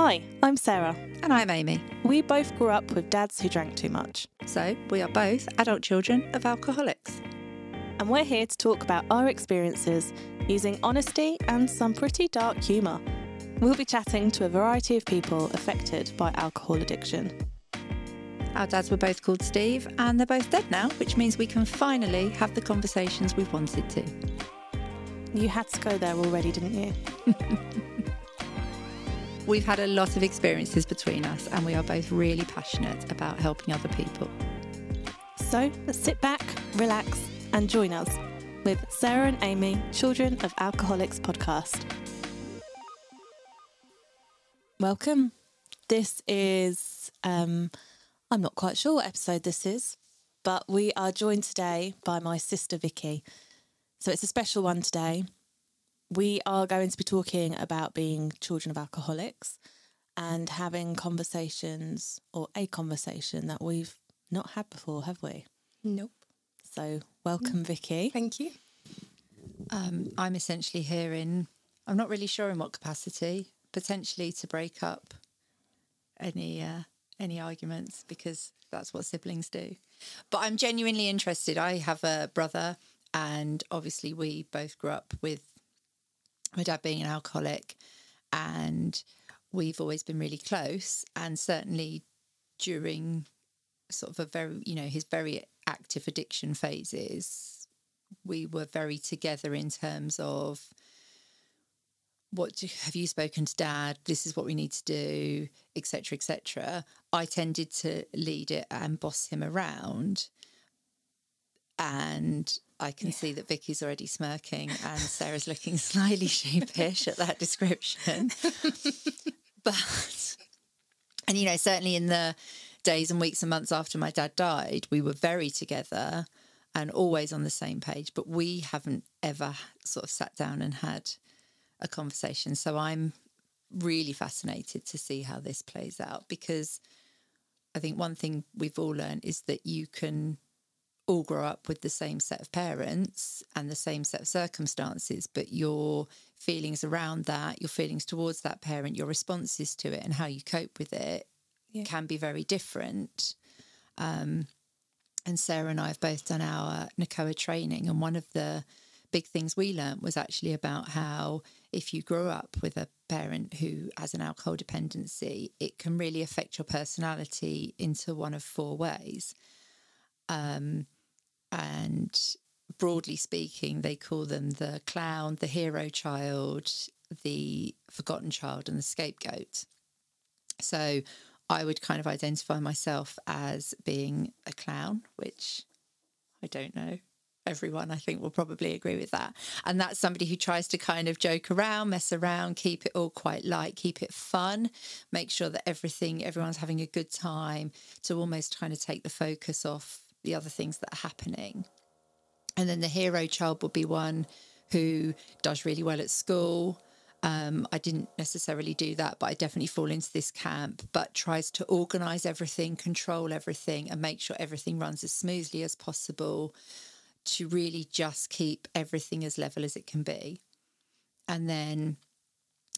Hi, I'm Sarah. And I'm Amy. We both grew up with dads who drank too much. So we are both adult children of alcoholics. And we're here to talk about our experiences using honesty and some pretty dark humour. We'll be chatting to a variety of people affected by alcohol addiction. Our dads were both called Steve, and they're both dead now, which means we can finally have the conversations we've wanted to. You had to go there already, didn't you? We've had a lot of experiences between us, and we are both really passionate about helping other people. So let's sit back, relax, and join us with Sarah and Amy, Children of Alcoholics podcast. Welcome. This is, um, I'm not quite sure what episode this is, but we are joined today by my sister Vicky. So it's a special one today. We are going to be talking about being children of alcoholics and having conversations or a conversation that we've not had before, have we? Nope. So, welcome, Vicky. Thank you. Um, I'm essentially here in, I'm not really sure in what capacity, potentially to break up any uh, any arguments because that's what siblings do. But I'm genuinely interested. I have a brother, and obviously we both grew up with my dad being an alcoholic, and we've always been really close. And certainly during sort of a very, you know, his very active addiction phases, we were very together in terms of what do, have you spoken to dad this is what we need to do etc etc i tended to lead it and boss him around and i can yeah. see that vicky's already smirking and sarah's looking slightly sheepish at that description but and you know certainly in the days and weeks and months after my dad died we were very together and always on the same page but we haven't ever sort of sat down and had a conversation. So I'm really fascinated to see how this plays out because I think one thing we've all learned is that you can all grow up with the same set of parents and the same set of circumstances, but your feelings around that, your feelings towards that parent, your responses to it, and how you cope with it yeah. can be very different. Um, and Sarah and I have both done our NACOA training, and one of the big things we learned was actually about how if you grow up with a parent who has an alcohol dependency, it can really affect your personality into one of four ways. Um, and broadly speaking, they call them the clown, the hero child, the forgotten child, and the scapegoat. So I would kind of identify myself as being a clown, which I don't know everyone, I think, will probably agree with that. And that's somebody who tries to kind of joke around, mess around, keep it all quite light, keep it fun, make sure that everything, everyone's having a good time to almost kind of take the focus off the other things that are happening. And then the hero child will be one who does really well at school. Um, I didn't necessarily do that, but I definitely fall into this camp, but tries to organize everything, control everything, and make sure everything runs as smoothly as possible to really just keep everything as level as it can be. And then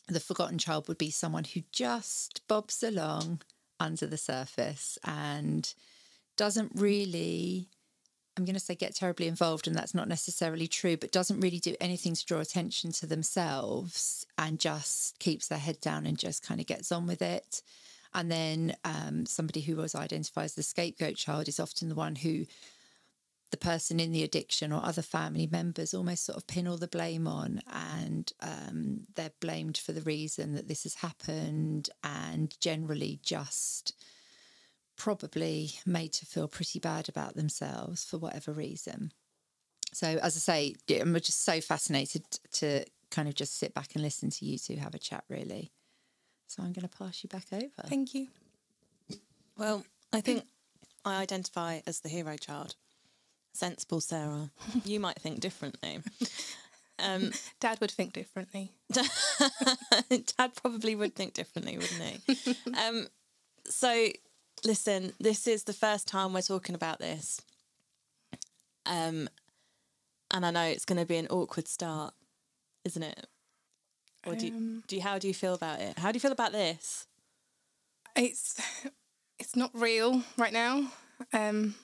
the forgotten child would be someone who just bobs along under the surface and doesn't really, I'm going to say get terribly involved, and that's not necessarily true, but doesn't really do anything to draw attention to themselves and just keeps their head down and just kind of gets on with it. And then um, somebody who was identified as the scapegoat child is often the one who the person in the addiction or other family members almost sort of pin all the blame on and um, they're blamed for the reason that this has happened and generally just probably made to feel pretty bad about themselves for whatever reason. So, as I say, I'm just so fascinated to kind of just sit back and listen to you two have a chat, really. So, I'm going to pass you back over. Thank you. Well, I think I identify as the hero child sensible Sarah. you might think differently. Um, Dad would think differently. Dad probably would think differently, wouldn't he? Um, so, listen, this is the first time we're talking about this. Um, and I know it's going to be an awkward start, isn't it? Or do you, um, do you, how do you feel about it? How do you feel about this? it's it's not real right now. Um,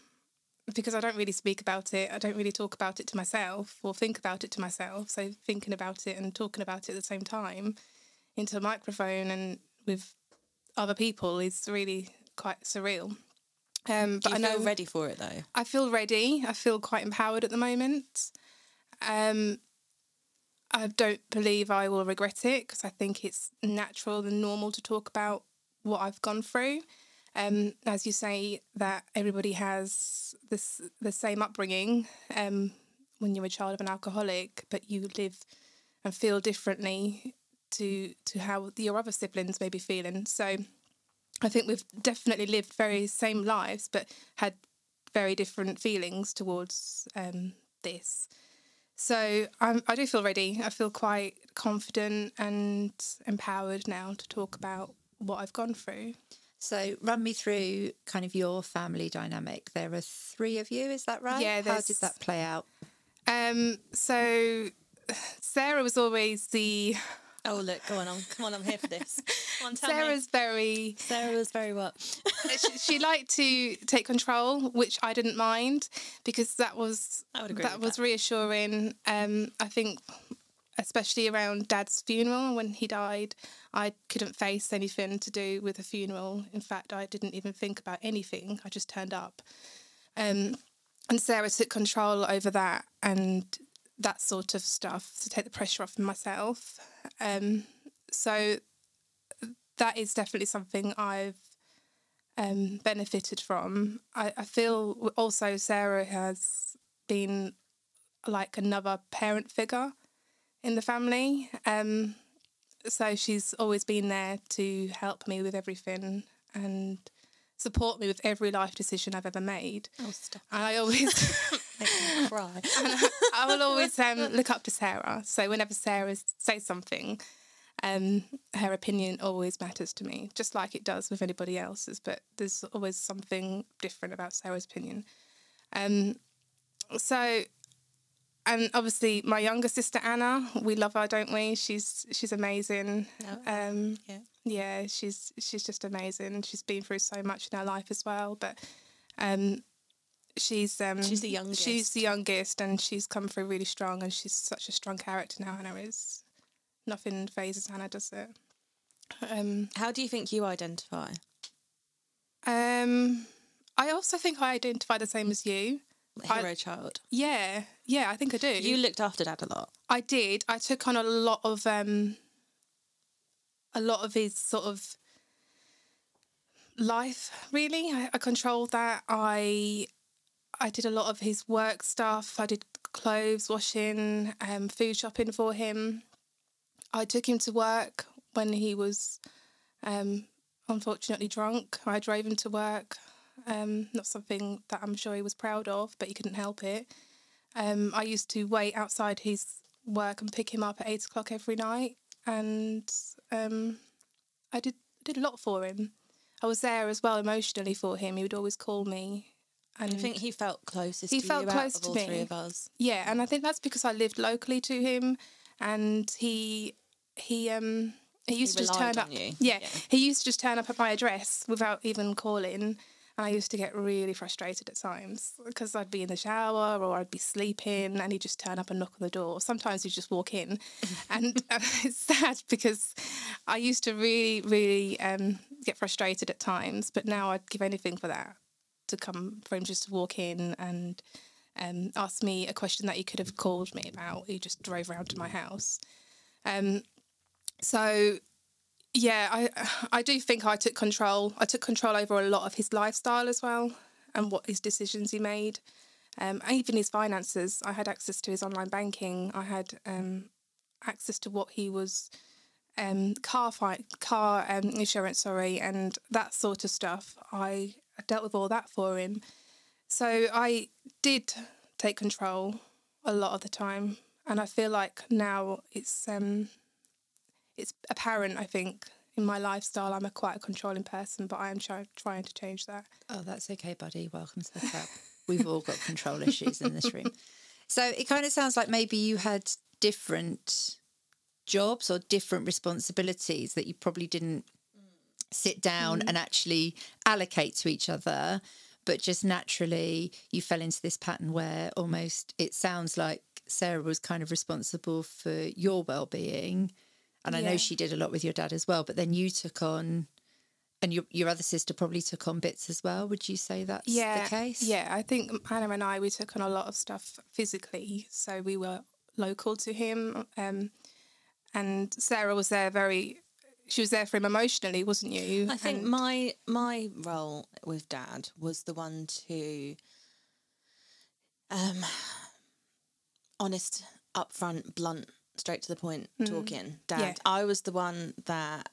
because I don't really speak about it. I don't really talk about it to myself or think about it to myself. So thinking about it and talking about it at the same time into a microphone and with other people is really quite surreal. Um, but I know ready for it though. I feel ready. I feel quite empowered at the moment. Um, I don't believe I will regret it because I think it's natural and normal to talk about what I've gone through. Um, as you say, that everybody has this the same upbringing um, when you're a child of an alcoholic, but you live and feel differently to to how your other siblings may be feeling. So, I think we've definitely lived very same lives, but had very different feelings towards um, this. So I'm, I do feel ready. I feel quite confident and empowered now to talk about what I've gone through. So, run me through kind of your family dynamic. There are three of you, is that right? Yeah. How did that play out? Um, so, Sarah was always the. Oh look, go on, come on, I'm here for this. On, Sarah's me. very. Sarah was very what? she, she, liked to take control, which I didn't mind because that was that was that. reassuring. Um, I think especially around dad's funeral when he died i couldn't face anything to do with a funeral in fact i didn't even think about anything i just turned up um, and sarah took control over that and that sort of stuff to take the pressure off myself um, so that is definitely something i've um, benefited from I, I feel also sarah has been like another parent figure in the family. Um, so she's always been there to help me with everything and support me with every life decision I've ever made. Oh, stop. And I always make me cry. I, I, will always um, look up to Sarah. So whenever Sarah says something, um, her opinion always matters to me, just like it does with anybody else's. But there's always something different about Sarah's opinion. Um, so and obviously my younger sister Anna, we love her, don't we? She's she's amazing. Oh, um, yeah, yeah, she's she's just amazing. She's been through so much in her life as well, but um, she's um, she's the youngest. She's the youngest, and she's come through really strong, and she's such a strong character now. Anna is nothing fazes Hannah, does it? Um, How do you think you identify? Um, I also think I identify the same as you hero I, child. Yeah, yeah, I think I do. You looked after dad a lot. I did. I took on a lot of um a lot of his sort of life. Really, I, I controlled that. I I did a lot of his work stuff. I did clothes washing, um, food shopping for him. I took him to work when he was um, unfortunately drunk. I drove him to work. Um, not something that I'm sure he was proud of, but he couldn't help it. Um, I used to wait outside his work and pick him up at eight o'clock every night, and um, I did did a lot for him. I was there as well emotionally for him. He would always call me. And I think he felt closest. He felt close to me. Three of us. Yeah, and I think that's because I lived locally to him, and he he um he used he to just turn up. Yeah, yeah, he used to just turn up at my address without even calling. And I used to get really frustrated at times because I'd be in the shower or I'd be sleeping and he'd just turn up and knock on the door. Sometimes he'd just walk in. and it's sad because I used to really, really um, get frustrated at times, but now I'd give anything for that to come for him just to walk in and um, ask me a question that he could have called me about. He just drove around to my house. Um, so yeah, I I do think I took control. I took control over a lot of his lifestyle as well, and what his decisions he made, um, even his finances. I had access to his online banking. I had um, access to what he was, um, car fi- car um, insurance, sorry, and that sort of stuff. I dealt with all that for him. So I did take control a lot of the time, and I feel like now it's um it's apparent, I think, in my lifestyle. I'm a quite a controlling person, but I am try- trying to change that. Oh, that's okay, buddy. Welcome to the club. We've all got control issues in this room. So it kind of sounds like maybe you had different jobs or different responsibilities that you probably didn't sit down mm. and actually allocate to each other. But just naturally, you fell into this pattern where almost it sounds like Sarah was kind of responsible for your well being. And I know she did a lot with your dad as well, but then you took on, and your, your other sister probably took on bits as well. Would you say that's yeah, the case? Yeah, I think Hannah and I we took on a lot of stuff physically, so we were local to him, um, and Sarah was there very. She was there for him emotionally, wasn't you? I think And- my my role with dad was the one to um honest, upfront, blunt, straight to the point talking. Dad. Yeah. I was the one that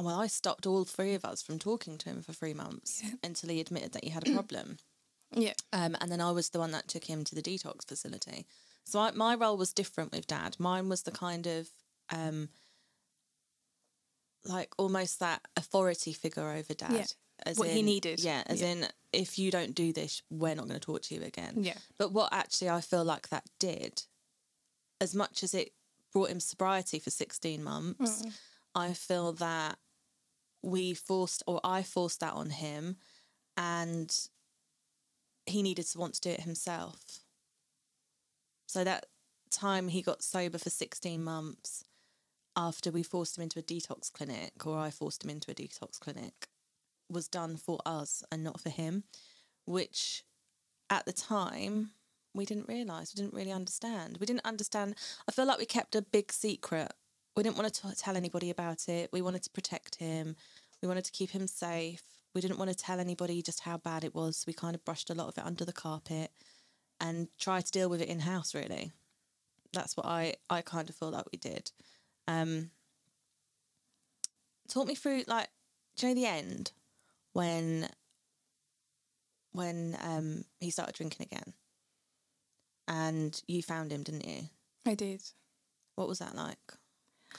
well, I stopped all three of us from talking to him for three months until he admitted that he had a problem. yeah, Um, and then I was the one that took him to the detox facility. So I, my role was different with dad. Mine was the kind of um, like almost that authority figure over dad. Yeah. As What he needed. Yeah, as Yeah. in if you don't do this, we're not going to talk to you again. yeah, But what actually I feel like that did, as much as it brought him sobriety for 16 months, Mm. I feel that we forced, or I forced that on him, and he needed to want to do it himself. So that time he got sober for 16 months after we forced him into a detox clinic, or I forced him into a detox clinic, was done for us and not for him, which at the time we didn't realize we didn't really understand. We didn't understand i feel like we kept a big secret. We didn't want to tell anybody about it. We wanted to protect him. We wanted to keep him safe. We didn't want to tell anybody just how bad it was we kind of brushed a lot of it under the carpet and tried to deal with it in house really. That's what i i kind of feel like we did. Um talk me through like do you know the end when when um he started drinking again and you found him didn't you I did. what was that like?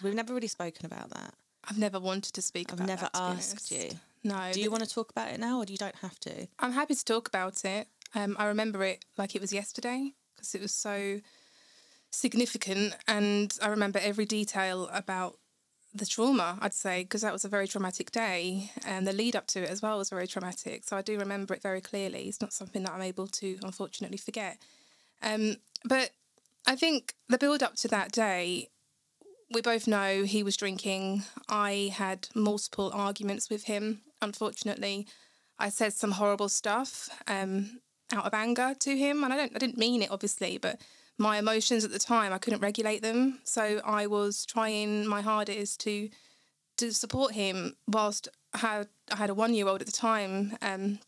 we've never really spoken about that I've never wanted to speak i've about never that, asked you No. do you want to talk about it now or do you don't have to I'm happy to talk about it. Um, I remember it like it was yesterday because it was so significant, and I remember every detail about the trauma. I'd say because that was a very traumatic day, and the lead up to it as well was very traumatic. So I do remember it very clearly. It's not something that I'm able to unfortunately forget. Um, but I think the build up to that day we both know he was drinking. I had multiple arguments with him. Unfortunately, I said some horrible stuff um, out of anger to him, and I don't, I didn't mean it, obviously, but my emotions at the time, I couldn't regulate them. So I was trying my hardest to to support him, whilst I had I had a one year old at the time. Um,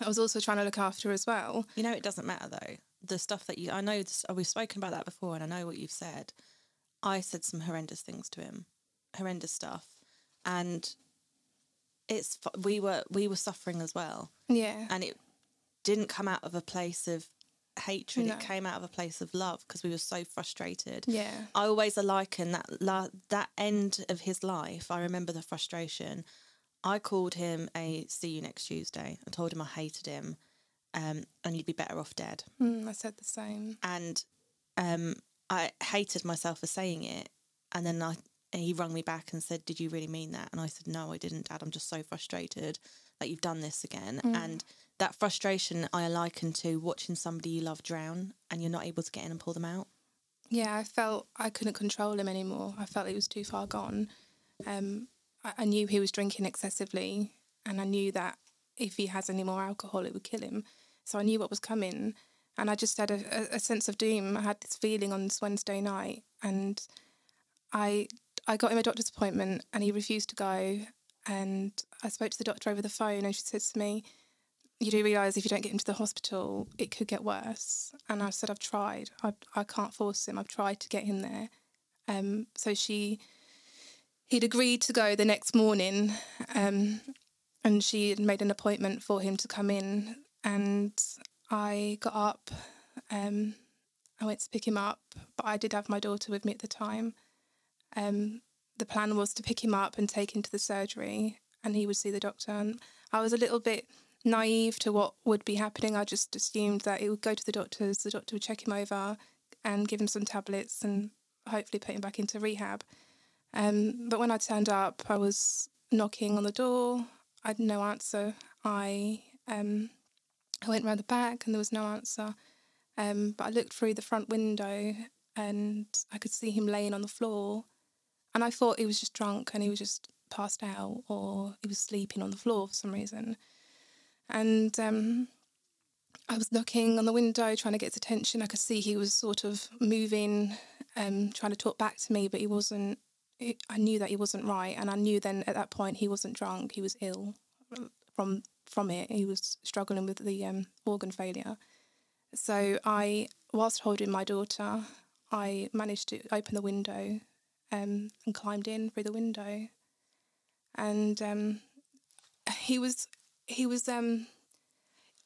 I was also trying to look after as well. you know it doesn't matter though the stuff that you i know this, uh, we've spoken about that before and i know what you've said. I said some horrendous things to him horrendous stuff and it's we were we were suffering as well. Yeah, and it didn't come out of a place of hatred. No. it came out of a place of love because we were so frustrated. Yeah, i always liken that la- that end of his life i remember the frustration. I called him a see you next tuesday i told him i hated him um, and you'd be better off dead mm, I said the same. and um, I hated myself for saying it. And then I, he rung me back and said, "Did you really mean that?" And I said, "No, I didn't, Dad. I'm just so frustrated that you've done this again." And that frustration I liken to watching somebody you love drown and you're not able to get in and pull them out. Yeah, I felt I couldn't control him anymore. I felt he was too far gone. Um, I, I knew he was drinking excessively, and I knew that if he has any more alcohol, it would kill him. So I knew what was coming, and I just had a, a, sense of doom. I had this feeling on this Wednesday night, and I I got him a doctor's appointment, and he refused to go. And I spoke to the doctor over the phone, and she said to me, you do realise if you don't get him to the hospital, it could get worse. And I said, I've tried. I, I can't force him. I've tried to get him there. Um, so she, he'd agreed to go the next morning, um, and she had made an appointment for him to come in. And I got up. Um, I went to pick him up, but I did have my daughter with me at the time. Um, the plan was to pick him up and take him to the surgery, and he would see the doctor. And I was a little bit naive to what would be happening. I just assumed that he would go to the doctors, the doctor would check him over and give him some tablets and hopefully put him back into rehab. Um, but when I turned up, I was knocking on the door. I had no answer. I um, I went round the back and there was no answer. Um, but I looked through the front window and I could see him laying on the floor. And I thought he was just drunk and he was just passed out or he was sleeping on the floor for some reason. And um, I was knocking on the window, trying to get his attention. I could see he was sort of moving, um, trying to talk back to me, but he wasn't. I knew that he wasn't right, and I knew then at that point he wasn't drunk. He was ill from from it. He was struggling with the um, organ failure. So I, whilst holding my daughter, I managed to open the window um, and climbed in through the window, and um, he was he was um,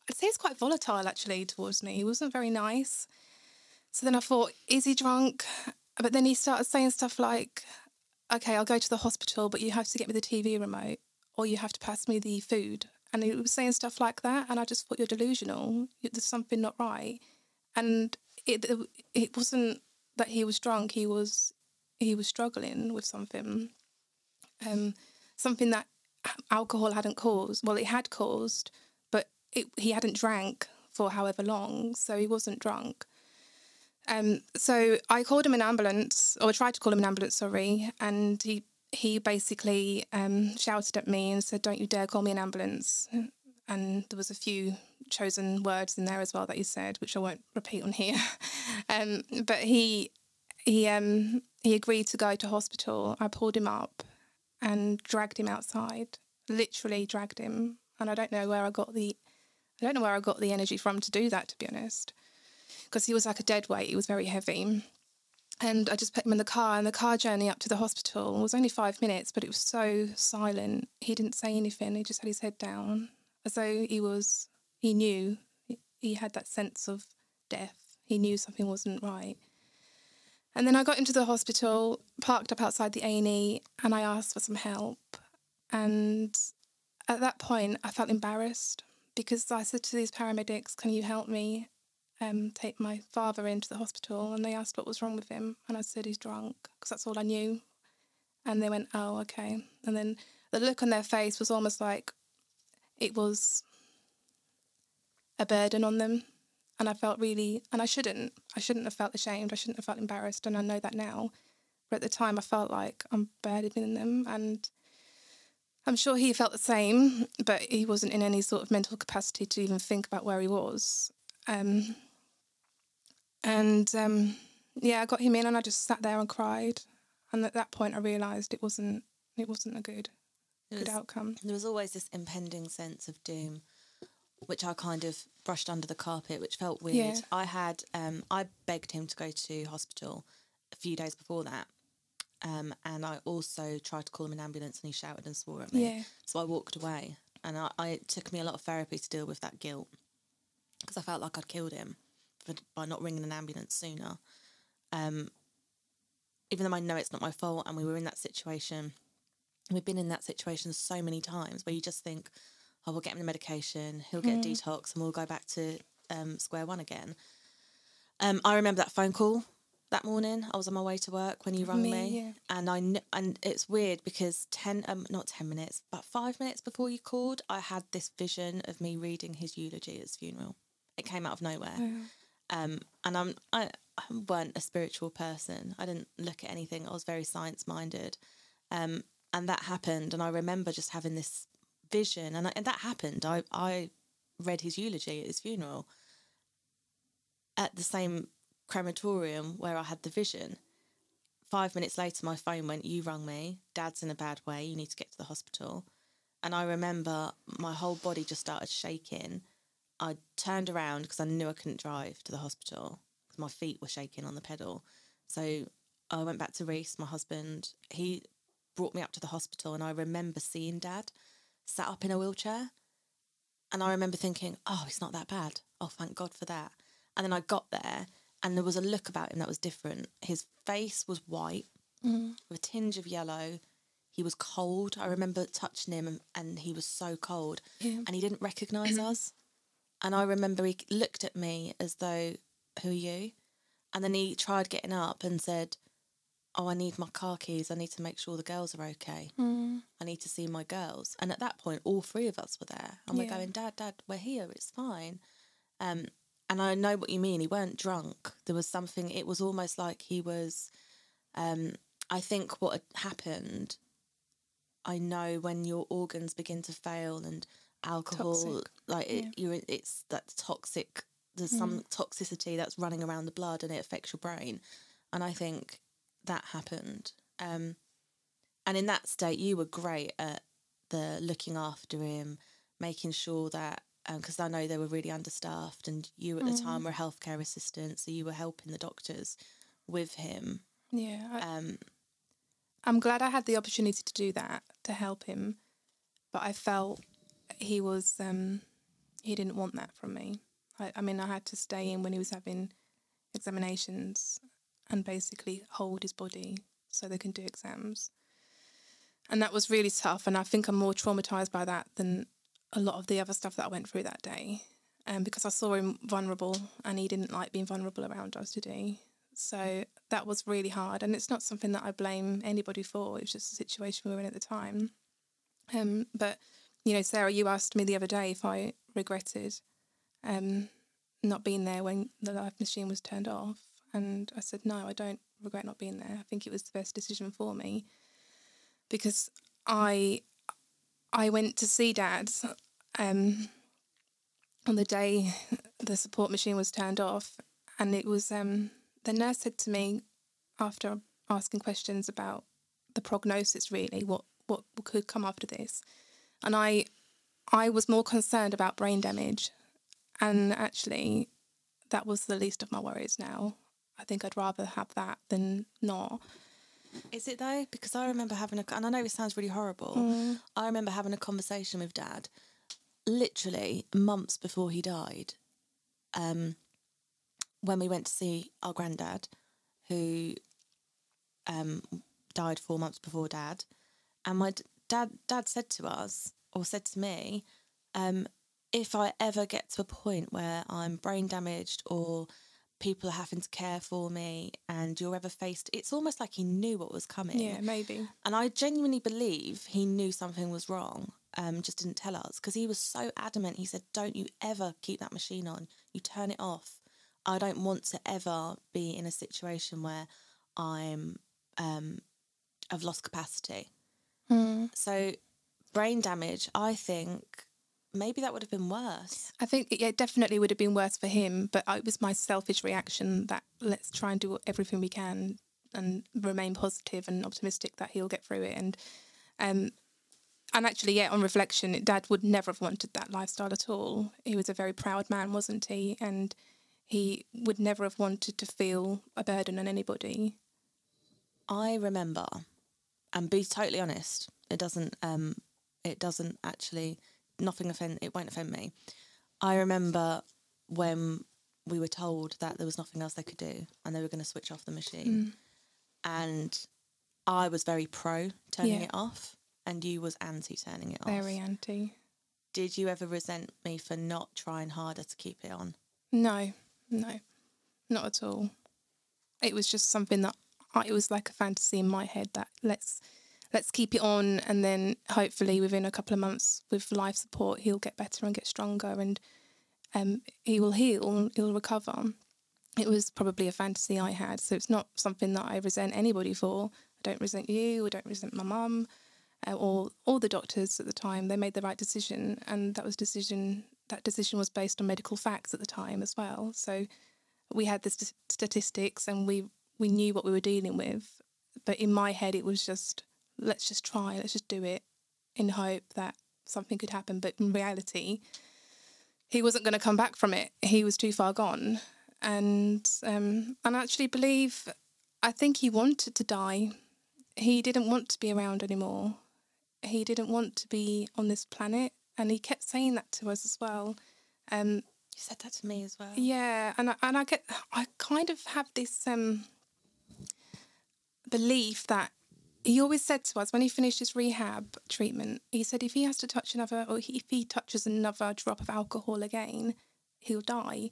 I'd say he's quite volatile actually towards me. He wasn't very nice. So then I thought, is he drunk? But then he started saying stuff like, okay, I'll go to the hospital, but you have to get me the TV remote or you have to pass me the food. And he was saying stuff like that. And I just thought, you're delusional. There's something not right. And it, it wasn't that he was drunk. He was, he was struggling with something, um, something that alcohol hadn't caused. Well, it had caused, it, he hadn't drank for however long, so he wasn't drunk. Um, so I called him an ambulance, or I tried to call him an ambulance, sorry, and he he basically um, shouted at me and said, "Don't you dare call me an ambulance!" And there was a few chosen words in there as well that he said, which I won't repeat on here. um, but he he um, he agreed to go to hospital. I pulled him up and dragged him outside, literally dragged him, and I don't know where I got the I don't know where I got the energy from to do that, to be honest, because he was like a dead weight. He was very heavy. And I just put him in the car, and the car journey up to the hospital was only five minutes, but it was so silent. He didn't say anything. He just had his head down, as though he was, he knew, he had that sense of death. He knew something wasn't right. And then I got into the hospital, parked up outside the A&E, and I asked for some help. And at that point, I felt embarrassed because I said to these paramedics, "Can you help me um, take my father into the hospital?" And they asked what was wrong with him, and I said he's drunk because that's all I knew. And they went, "Oh, okay." And then the look on their face was almost like it was a burden on them, and I felt really, and I shouldn't, I shouldn't have felt ashamed, I shouldn't have felt embarrassed, and I know that now. But at the time, I felt like I'm burdening them, and I'm sure he felt the same, but he wasn't in any sort of mental capacity to even think about where he was. Um, and um, yeah, I got him in, and I just sat there and cried. And at that point, I realised it wasn't it wasn't a good was, good outcome. There was always this impending sense of doom, which I kind of brushed under the carpet, which felt weird. Yeah. I had um, I begged him to go to hospital a few days before that, um, and I also tried to call him an ambulance and he shouted and swore at me. Yeah. So I walked away. And I, I, it took me a lot of therapy to deal with that guilt because I felt like I'd killed him for, by not ringing an ambulance sooner. Um, even though I know it's not my fault and we were in that situation, we've been in that situation so many times where you just think, oh, we'll get him the medication, he'll get a detox, and we'll go back to um, square one again. Um, I remember that phone call that morning. I was on my way to work when you rang Me, me, yeah. and I kn- and it's weird because ten um not ten minutes, but five minutes before you called, I had this vision of me reading his eulogy at his funeral. It came out of nowhere, um, and I'm I, I weren't a spiritual person. I didn't look at anything. I was very science minded, um, and that happened. And I remember just having this vision, and, I, and that happened. I I read his eulogy at his funeral at the same crematorium where I had the vision. Five minutes later, my phone went, You rung me. Dad's in a bad way. You need to get to the hospital. And I remember my whole body just started shaking. I turned around because I knew I couldn't drive to the hospital because my feet were shaking on the pedal. So I went back to Reese, my husband. He brought me up to the hospital, and I remember seeing Dad sat up in a wheelchair. And I remember thinking, oh, it's not that bad. Oh, thank God for that. And then I got there and there was a look about him that was different. His face was white mm-hmm. with a tinge of yellow. He was cold. I remember touching him and, and he was so cold. Yeah. And he didn't recognise us. And I remember he looked at me as though, who are you? And then he tried getting up and said, oh, I need my car keys. I need to make sure the girls are okay. Mm. I need to see my girls. And at that point, all three of us were there, and we're going, Dad, Dad, we're here. It's fine. Um, and I know what you mean. He weren't drunk. There was something. It was almost like he was. Um, I think what had happened. I know when your organs begin to fail and alcohol, Toxic. like it, Yeah. Mm. you're it's that toxic. There's some toxicity that's running around the blood and it affects your brain, and I think that happened. Um, and in that state, you were great at the looking after him, making sure that because I know they were really understaffed, and you at the time were a healthcare assistant, so you were helping the doctors with him. Yeah. I, Um, I'm glad I had the opportunity to do that to help him, but I felt he was um, he didn't want that from me. I, I mean, I had to stay in when he was having examinations and basically hold his body so they can do exams, and that was really tough. And I think I'm more traumatized by that than a lot of the other stuff that I went through that day, um, because I saw him vulnerable and he didn't like being vulnerable around us, he? So that was really hard, and it's not something that I blame anybody for. It was just a situation we were in at the time. Um, but you know, Sarah, you asked me the other day if I regretted um, not being there when the life machine was turned off, and I said no, I don't regret not being there. I think it was the best decision for me because I I went to see Dad um, on the day the support machine was turned off, and it was um, the nurse said to me after asking questions about the prognosis, really what what could come after this, and I I was more concerned about brain damage, and actually that was the least of my worries now. I think I'd rather have that than not. is it though? Because I remember having a, and I know it sounds really horrible. I remember having a conversation with Dad, literally months before he died. Um, when we went to see our granddad, who um, died four months before Dad, and my dad dad said to us or said to me, um, if I ever get to a point where I'm brain damaged or people are having to care for me and you're ever faced it's almost like he knew what was coming Yeah, maybe. and I genuinely believe he knew something was wrong, um, just didn't tell us because he was so adamant. He said, Don't you ever keep that machine on, you turn it off. I don't want to ever be in a situation where I'm, um, I've lost capacity. So, brain damage, I think maybe that would have been worse. I think it yeah, definitely would have been worse for him, but it was my selfish reaction that let's try and do everything we can and remain positive and optimistic that he'll get through it. And um, and actually, yeah, on reflection, Dad would never have wanted that lifestyle at all. He was a very proud man, wasn't he? And he would never have wanted to feel a burden on anybody. I remember, and be totally honest, it doesn't um it doesn't actually nothing offend it won't offend me. I remember when we were told that there was nothing else they could do and they were going to switch off the machine. And I was very pro turning Yeah. it off and you was anti turning it off. Very anti. Did you ever resent me for not trying harder to keep it on? No, no, not at all. It was just something that it was like a fantasy in my head that let's let's keep it on, and then hopefully within a couple of months with life support, he'll get better and get stronger, and um, he will heal, he'll recover. It was probably a fantasy I had, so it's not something that I resent anybody for. I don't resent you, I don't resent my mum, uh, or all the doctors at the time. They made the right decision, and that was decision. That decision was based on medical facts at the time as well. So we had the st- statistics, and we we knew what we were dealing with. But in my head, it was just let's just try, let's just do it, in hope that something could happen. But in reality, he wasn't going to come back from it. He was too far gone, and um, and I actually believe, I think he wanted to die. He didn't want to be around anymore. He didn't want to be on this planet, and he kept saying that to us as well. Um, You said that to me as well. yeah, and I, and I get I kind of have this um belief that he always said to us when he finished his rehab treatment, he said if he has to touch another or if he touches another drop of alcohol again, he'll die.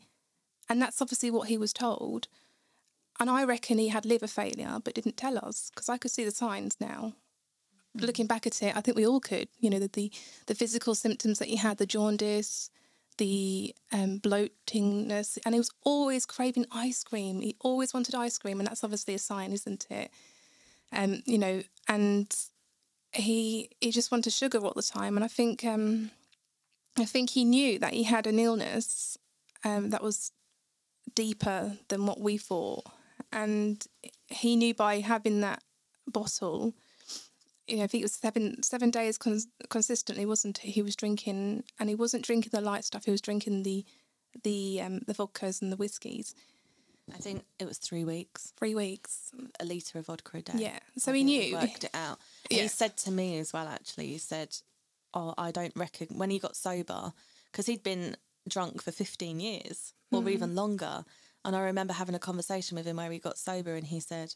And that's obviously what he was told. and I reckon he had liver failure, but didn't tell us because I could see the signs now. Hmm. Looking back at it, I think we all could. You know, the the, the physical symptoms that he had, the jaundice, the um, bloatingness, and he was always craving ice cream. He always wanted ice cream, and that's obviously a sign, isn't it? Um, you know, and he he just wanted sugar all the time, and I think um, I think he knew that he had an illness um, that was deeper than what we thought, and he knew by having that bottle you know, I think it was seven seven days cons- consistently, wasn't it? He was drinking, and he wasn't drinking the light stuff. He was drinking the the um, the vodkas and the whiskies. I think it was three weeks, Three weeks. a litre of vodka a day. Yeah. So I he knew. worked it out. Yeah. He said to me as well, actually, he said, Oh, I don't reckon when he got sober, because he'd been drunk for 15 years or Hmm. even longer. And I remember having a conversation with him where he got sober and he said,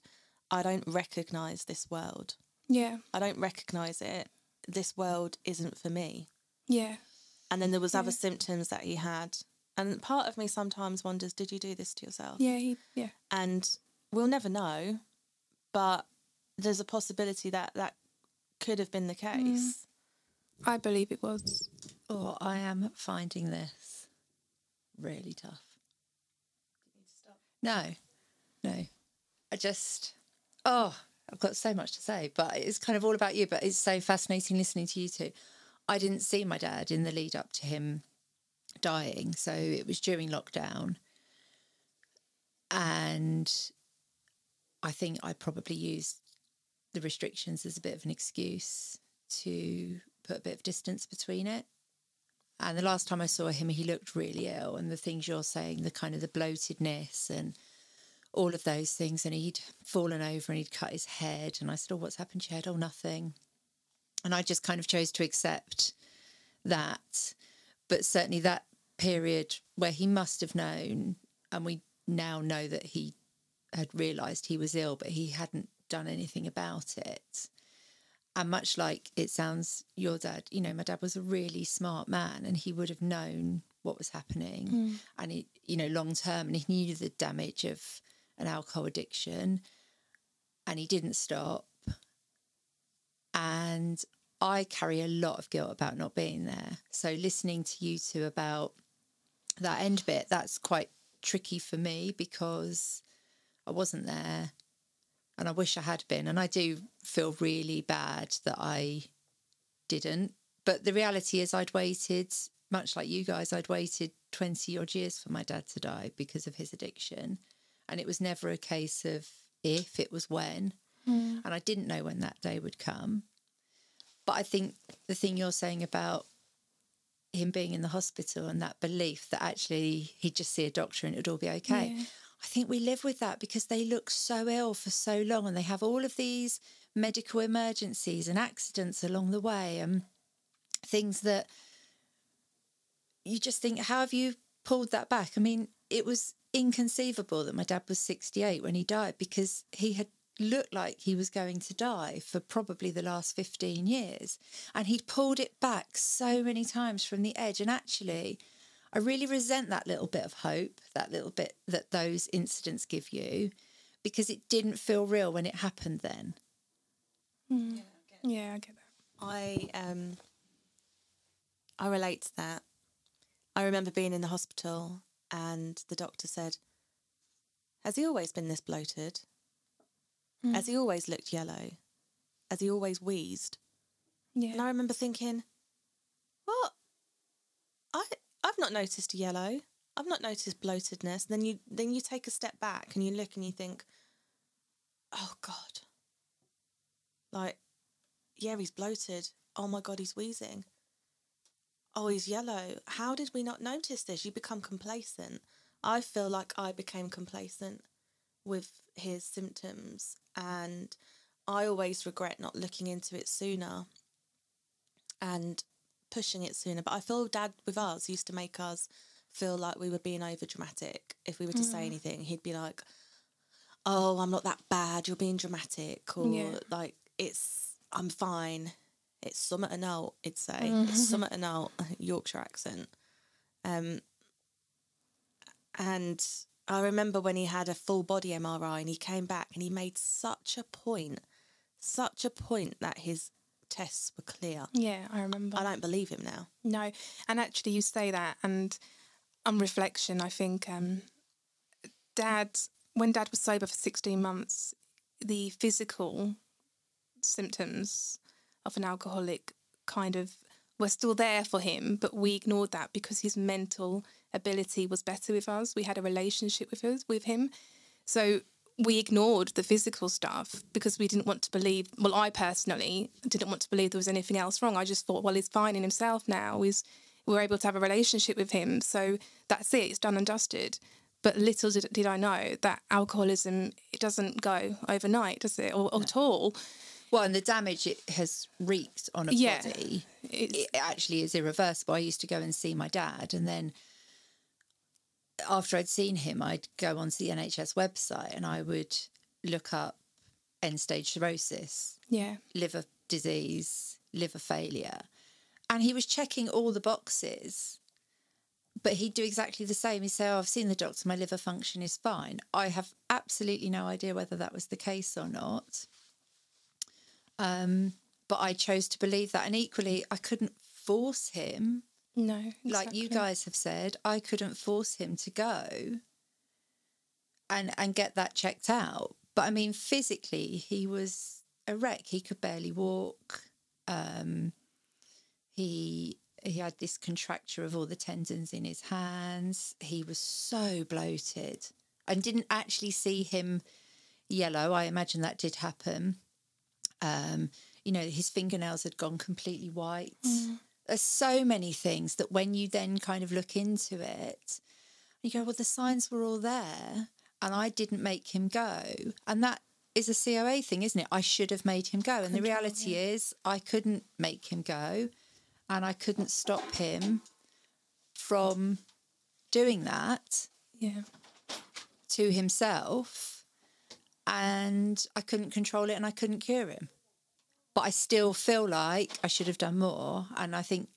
I don't recognise this world. Yeah. I don't recognise it. This world isn't for me. Yeah. And then there was other symptoms that he had. And part of me sometimes wonders, did you do this to yourself? Yeah. He. Yeah. and we'll never know but there's a possibility that that could have been the mm. case I believe it was. Oh, I am finding this really tough. No, no. I just, oh, I've got so much to say, but it's kind of all about you. But it's so fascinating listening to you two. I didn't see my dad in the lead up to him dying. So it was during lockdown. And I think I probably used the restrictions as a bit of an excuse to put a bit of distance between it. And the last time I saw him, he looked really ill. And the things you're saying, the kind of the bloatedness and all of those things. And he'd fallen over and he'd cut his head. And I said, Oh, what's happened to your head? Oh, nothing. And I just kind of chose to accept that. But certainly that period where he must have known, and we now know that he had realised he was ill, but he hadn't done anything about it. And much like it sounds, your dad, you know, my dad was a really smart man and he would have known what was happening mm. and he, you know, long term, and he knew the damage of an alcohol addiction and he didn't stop. And I carry a lot of guilt about not being there. So listening to you two about that end bit, that's quite tricky for me because I wasn't there and I wish I had been. And I do feel really bad that I didn't. But the reality is, I'd waited, much like you guys, I'd waited 20 odd years for my dad to die because of his addiction. And it was never a case of if, it was when. Mm. And I didn't know when that day would come. But I think the thing you're saying about him being in the hospital and that belief that actually he'd just see a doctor and it would all be okay. Yeah. I think we live with that because they look so ill for so long and they have all of these medical emergencies and accidents along the way and things that you just think, how have you pulled that back? I mean, it was inconceivable that my dad was 68 when he died because he had looked like he was going to die for probably the last 15 years. And he'd pulled it back so many times from the edge. And actually, I really resent that little bit of hope, that little bit that those incidents give you, because it didn't feel real when it happened then. Yeah, I get that. I um I relate to that. I remember being in the hospital and the doctor said, Has he always been this bloated? Hmm. Has he always looked yellow? Has he always wheezed? Yeah. And I remember thinking, What? I I've not noticed yellow. I've not noticed bloatedness. then you then you take a step back and you look and you think, Oh God. Like, yeah, he's bloated. Oh my God, he's wheezing. Oh, he's yellow. How did we not notice this? You become complacent. I feel like I became complacent with his symptoms and I always regret not looking into it sooner and pushing it sooner. But I feel dad with us used to make us feel like we were being over dramatic. If we were to say mm. anything, he'd be like, Oh, I'm not that bad, you're being dramatic or Yeah. like it's I'm fine. It's summit and out, it'd say. It's summit and out, Yorkshire accent. Um and I remember when he had a full body MRI and he came back and he made such a point, such a point that his tests were clear. Yeah, I remember. I don't believe him now. No, and actually, you say that, and on reflection, I think um, Dad, when Dad was sober for sixteen months, the physical symptoms of an alcoholic kind of we were still there for him, but we ignored that because his mental ability was better with us. We had a relationship with us with him, so we ignored the physical stuff because we didn't want to believe. Well, I personally didn't want to believe there was anything else wrong. I just thought, well, he's fine in himself now. He's we're able to have a relationship with him, so that's it. It's done and dusted. But little did, did I know that alcoholism it doesn't go overnight, does it, or, or at all? Well, and the damage it has wreaked on a Yeah. body, it actually is irreversible. I used to go and see my dad, and then after I'd seen him, I'd go onto the NHS website and I would look up end stage cirrhosis, yeah, liver disease, liver failure. And he was checking all the boxes, but he'd do exactly the same. He'd say, Oh, I've seen the doctor, my liver function is fine. I have absolutely no idea whether that was the case or not. Um, but I chose to believe that. And equally, I couldn't force him, no, like you guys have said, I couldn't force him to go and and get that checked out. But I mean, physically, he was a wreck. He could barely walk. Um, he he had this contracture of all the tendons in his hands. He was so bloated, and didn't actually see him yellow. I imagine that did happen. Um, you know, his fingernails had gone completely white. There's so many things that when you then kind of look into it, you go, well, the signs were all there, and I didn't make him go, and that is a COA thing, isn't it? I should have made him go, and the reality is, I couldn't make him go, and I couldn't stop him from doing that yeah, to himself and I couldn't control it and I couldn't cure him. But I still feel like I should have done more. And I think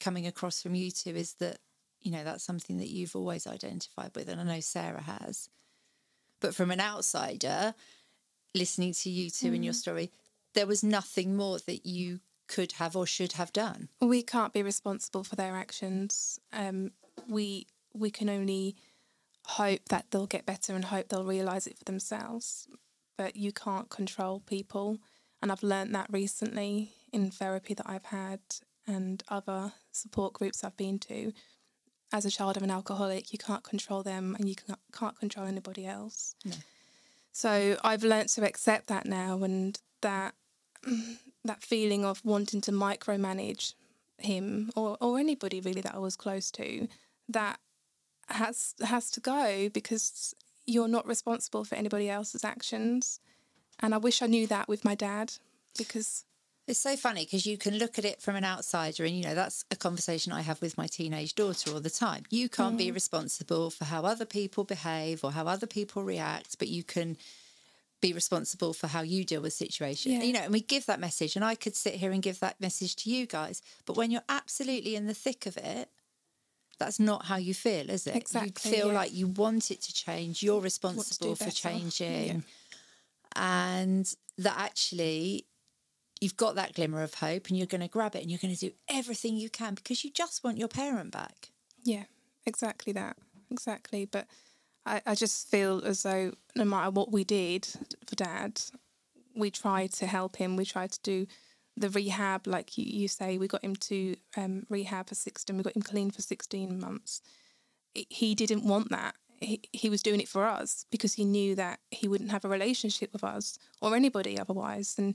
coming across from you two is that, you know, that's something that you've always identified with. And I know Sarah has. But from an outsider, listening to you two and your story, there was nothing more that you could have or should have done. we can't be responsible for their actions. Um, we we can only hope that they'll get better and hope they'll realise it for themselves. But you can't control people, and I've learned that recently in therapy that I've had and other support groups I've been to. As a child of an alcoholic, you can't control them, and you can't, control anybody else. No. So I've learnt to accept that now, and that that feeling of wanting to micromanage him or, or anybody really that I was close to, that has has to go because you're not responsible for anybody else's actions. And I wish I knew that with my dad because It's so funny because you can look at it from an outsider, and you know, that's a conversation I have with my teenage daughter all the time. You can't be mm. responsible for how other people behave or how other people react, but you can be responsible for how you deal with situations. Yeah. You know, and we give that message, and I could sit here and give that message to you guys, but when you're absolutely in the thick of it, that's not how you feel, is it? Exactly, You feel yeah. like you want it to change. You're responsible for changing. And that actually you've got that glimmer of hope and you're going to grab it and you're going to do everything you can because you just want your parent back. Yeah, exactly that. Exactly. But I, I just feel as though no matter what we did for dad, we tried to help him. We tried to do the rehab, like you, you say, we got him to um, rehab for 16, we got him clean for 16 months. He- didn't want that. He, he was doing it for us because he knew that he wouldn't have a relationship with us or anybody otherwise. And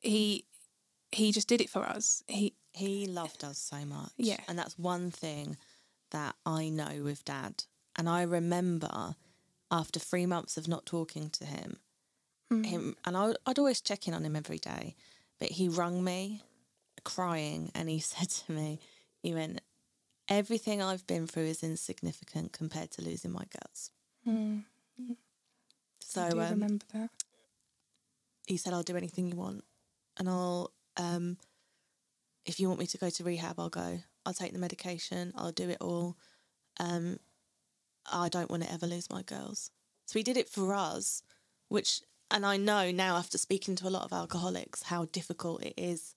he he just did it for us. He He loved us so much. Yeah. And that's one thing that I know with dad. And I remember after three months of not talking to him, him and I, I'd always check in on him every day, but he rung me crying and he said to me, he went, everything I've been through is insignificant compared to losing my girls. So I do um, remember that. he said, I'll do anything you want. And I'll, um, if you want me to go to rehab, I'll go. I'll take the medication. I'll do it all. Um, I don't want to ever lose my girls. So he did it for us, which, and I know now after speaking to a lot of alcoholics how difficult it is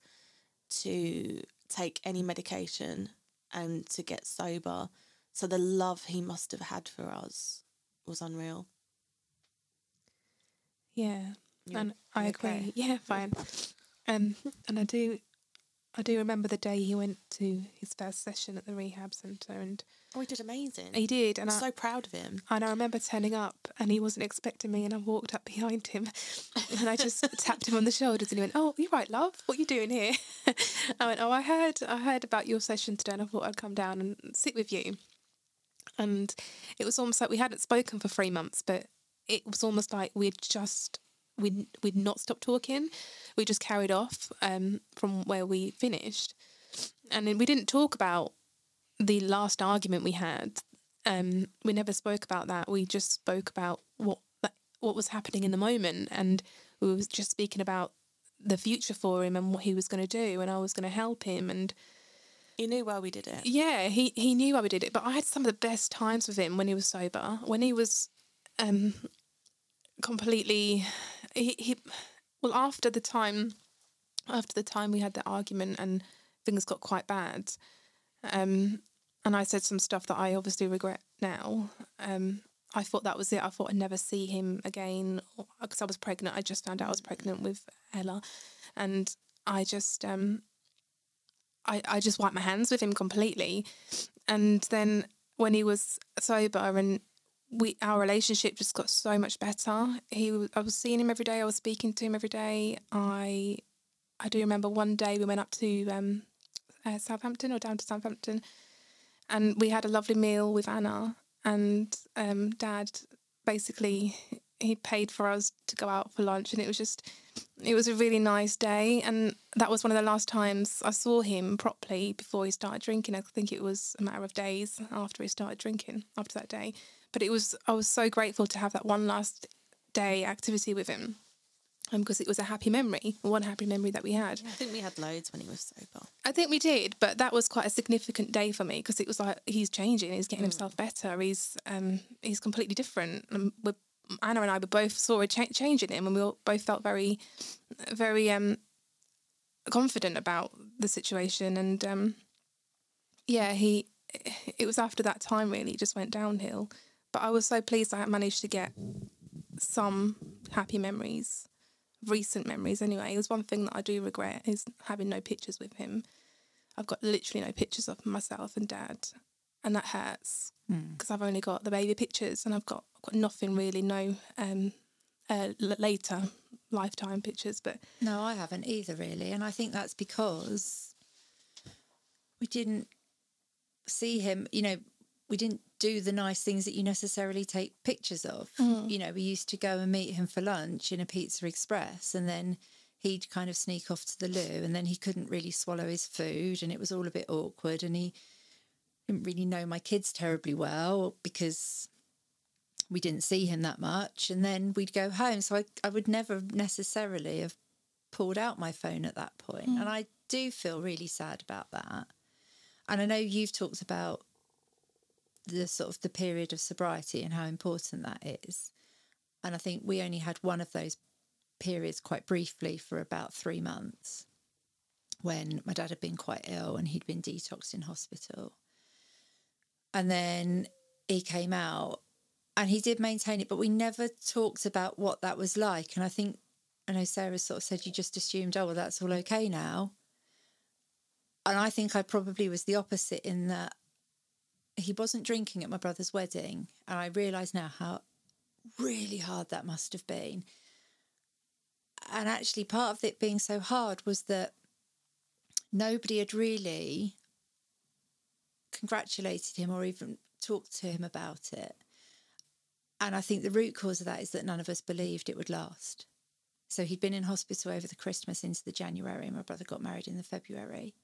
to take any medication and to get sober. So the love he must have had for us was unreal. Yeah, and I agree. okay? Yeah, fine. Um, and I do, I do remember the day he went to his first session at the rehab centre, and Oh, he did amazing. he did, and I'm so proud of him. and I remember turning up, and he wasn't expecting me, and I walked up behind him, and I just tapped him on the shoulders, and he went, "Oh, you're right, love? What are you doing here?" I went, "Oh, I heard, I heard about your session today, and I thought I'd come down and sit with you." And it was almost like we hadn't spoken for three months, but it was almost like we'd just we'd we'd not stopped talking. We just carried off um, from where we finished, and then we didn't talk about the last argument we had. Um, we never spoke about that. We just spoke about what what was happening in the moment, and we were just speaking about the future for him and what he was going to do, and I was going to help him, and He knew why we did it. yeah, he he knew why we did it. But I had some of the best times with him when he was sober. When he was um completely he, he well after the time after the time we had the argument and things got quite bad. Um and I said some stuff that I obviously regret now. Um I thought that was it. I thought I'd never see him again because I was pregnant. I just found out I was pregnant with Ella, and I just um, I, I just wiped my hands with him completely. And then when he was sober and we our relationship just got so much better. He I was seeing him every day. I was speaking to him every day. I I do remember one day we went up to um, uh, Southampton or down to Southampton, and we had a lovely meal with Anna and um, Dad. Basically, he paid for us to go out for lunch, and it was just it was a really nice day and that was one of the last times I saw him properly before he started drinking. I think it was a matter of days after he started drinking after that day. But it was I was so grateful to have that one last day activity with him. Um, because it was a happy memory, one happy memory that we had. I think we had loads when he was sober. I think we did, but that was quite a significant day for me because it was like he's changing, he's getting himself better, he's um he's completely different. And we're, Anna and I were both saw a cha- change in him, and we all, both felt very, very um confident about the situation. And um yeah, he it was after that time really it just went downhill. But I was so pleased I managed to get some happy memories, recent memories anyway. It was one thing that I do regret is having no pictures with him. I've got literally no pictures of myself and dad, and that hurts because I've only got the baby pictures and I've got I've got nothing really, no um, uh, l- later lifetime pictures. But No, I haven't either, really. And I think that's because we didn't see him, you know, we didn't do the nice things that you necessarily take pictures of. Mm. You know, we used to go and meet him for lunch in a Pizza Express and then he'd kind of sneak off to the loo and then he couldn't really swallow his food and it was all a bit awkward and he didn't really know my kids terribly well because we didn't see him that much and then we'd go home. So I, I would never necessarily have pulled out my phone at that point and mm. I do feel really sad about that. And I know you've talked about the sort of the period of sobriety and how important that is and I think we only had one of those periods quite briefly for about 3 months when my dad had been quite ill and he'd been detoxed in hospital and then he came out and he did maintain it, but we never talked about what that was like. And I think, I know Sarah sort of said you just assumed, oh, well, that's all okay now. And I think I probably was the opposite in that he wasn't drinking at my brother's wedding. And I realise now how really hard that must have been. And actually, part of it being so hard was that nobody had really congratulated him or even talked to him about it. And I think the root cause of that is that none of us believed it would last. So he'd been in hospital over the Christmas into the January. And my brother got married in the February.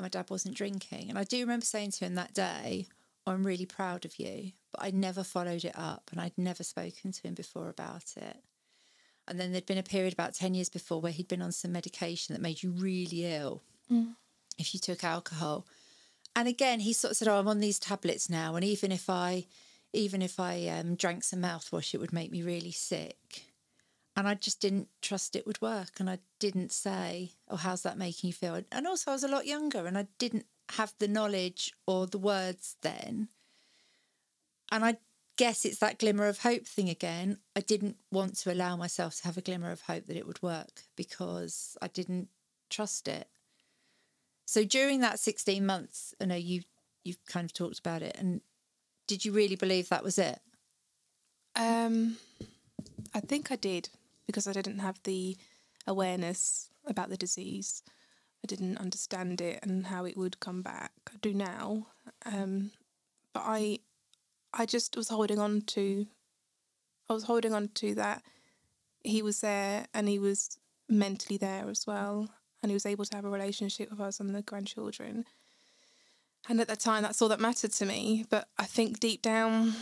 And my dad wasn't drinking. And I do remember saying to him that day, I'm really proud of you. But I never followed it up and I'd never spoken to him before about it. And then there'd been a period about 10 years before where he'd been on some medication that made you really ill if you took alcohol. And again, he sort of said, Oh, I'm on these tablets now. And even if I even if I um, drank some mouthwash, it would make me really sick. And I just didn't trust it would work. And I didn't say, Oh, how's that making you feel? And also, I was a lot younger and I didn't have the knowledge or the words then. And I guess it's that glimmer of hope thing again. I didn't want to allow myself to have a glimmer of hope that it would work because I didn't trust it. So during that 16 months, I know you you've kind of talked about it and did you really believe that was it? Um, I think I did because I didn't have the awareness about the disease. I didn't understand it and how it would come back. I do now, um, but I, I just was holding on to. I was holding on to that. He was there, and he was mentally there as well, and he was able to have a relationship with us and the grandchildren. And at that time, that's all that mattered to me. But I think deep down,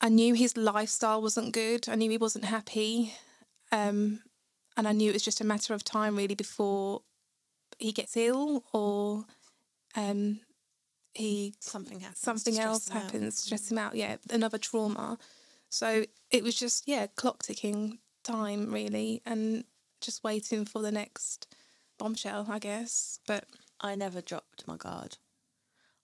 I knew his lifestyle wasn't good. I knew he wasn't happy. Um, and I knew it was just a matter of time, really, before he gets ill or um, he Something happens. something else happens, stress him out. Yeah, another trauma. So it was just yeah, clock ticking time really, and just waiting for the next bombshell, I guess. But I never dropped my guard.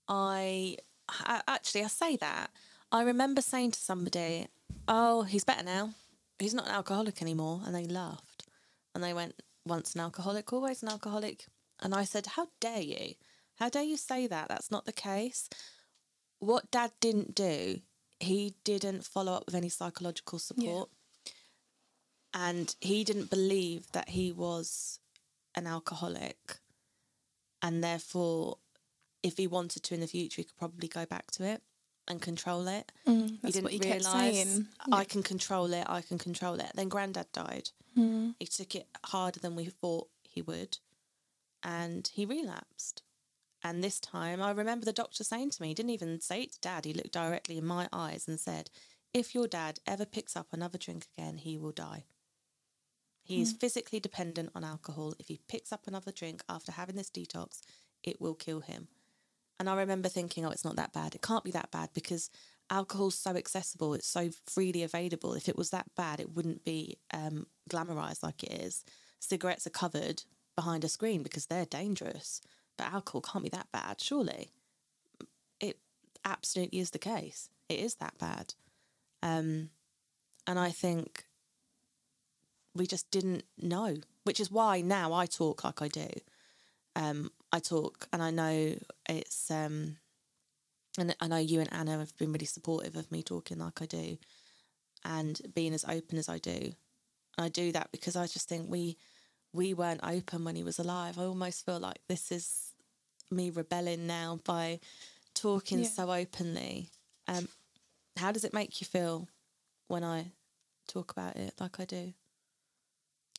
I I- actually I say that. I remember saying to somebody, "Oh, he's better now. He's not an alcoholic anymore," and they laughed, and they went, "Once an alcoholic, always an alcoholic." And I said, "How dare you? How dare you say that? That's not the case." What Dad didn't do, he didn't follow up with any psychological support, and he didn't believe that he was an alcoholic and therefore if he wanted to in the future he could probably go back to it and control it he Mm, that's didn't what he kept realize saying. i can control it i can control it then granddad died Mm. he took it harder than we thought he would and he relapsed and this time i remember the doctor saying to me he didn't even say it to dad he looked directly in my eyes and said if your dad ever picks up another drink again he will die he is physically dependent on alcohol. If he picks up another drink after having this detox, it will kill him. And I remember thinking, oh, it's not that bad. It can't be that bad because alcohol's so accessible. It's so freely available. If it was that bad, it wouldn't be um, glamorized like it is. Cigarettes are covered behind a screen because they're dangerous. But alcohol can't be that bad, surely. It absolutely is the case. It is that bad. Um, and I think we just didn't know, which is why now I talk like I do. Um, I talk, and I know it's, um, and I know you and Anna have been really supportive of me talking like I do, and being as open as I do. And I do that because I just think we we weren't open when he was alive. I almost feel like this is me rebelling now by talking Yeah. so openly. Um, how does it make you feel when I talk about it like I do?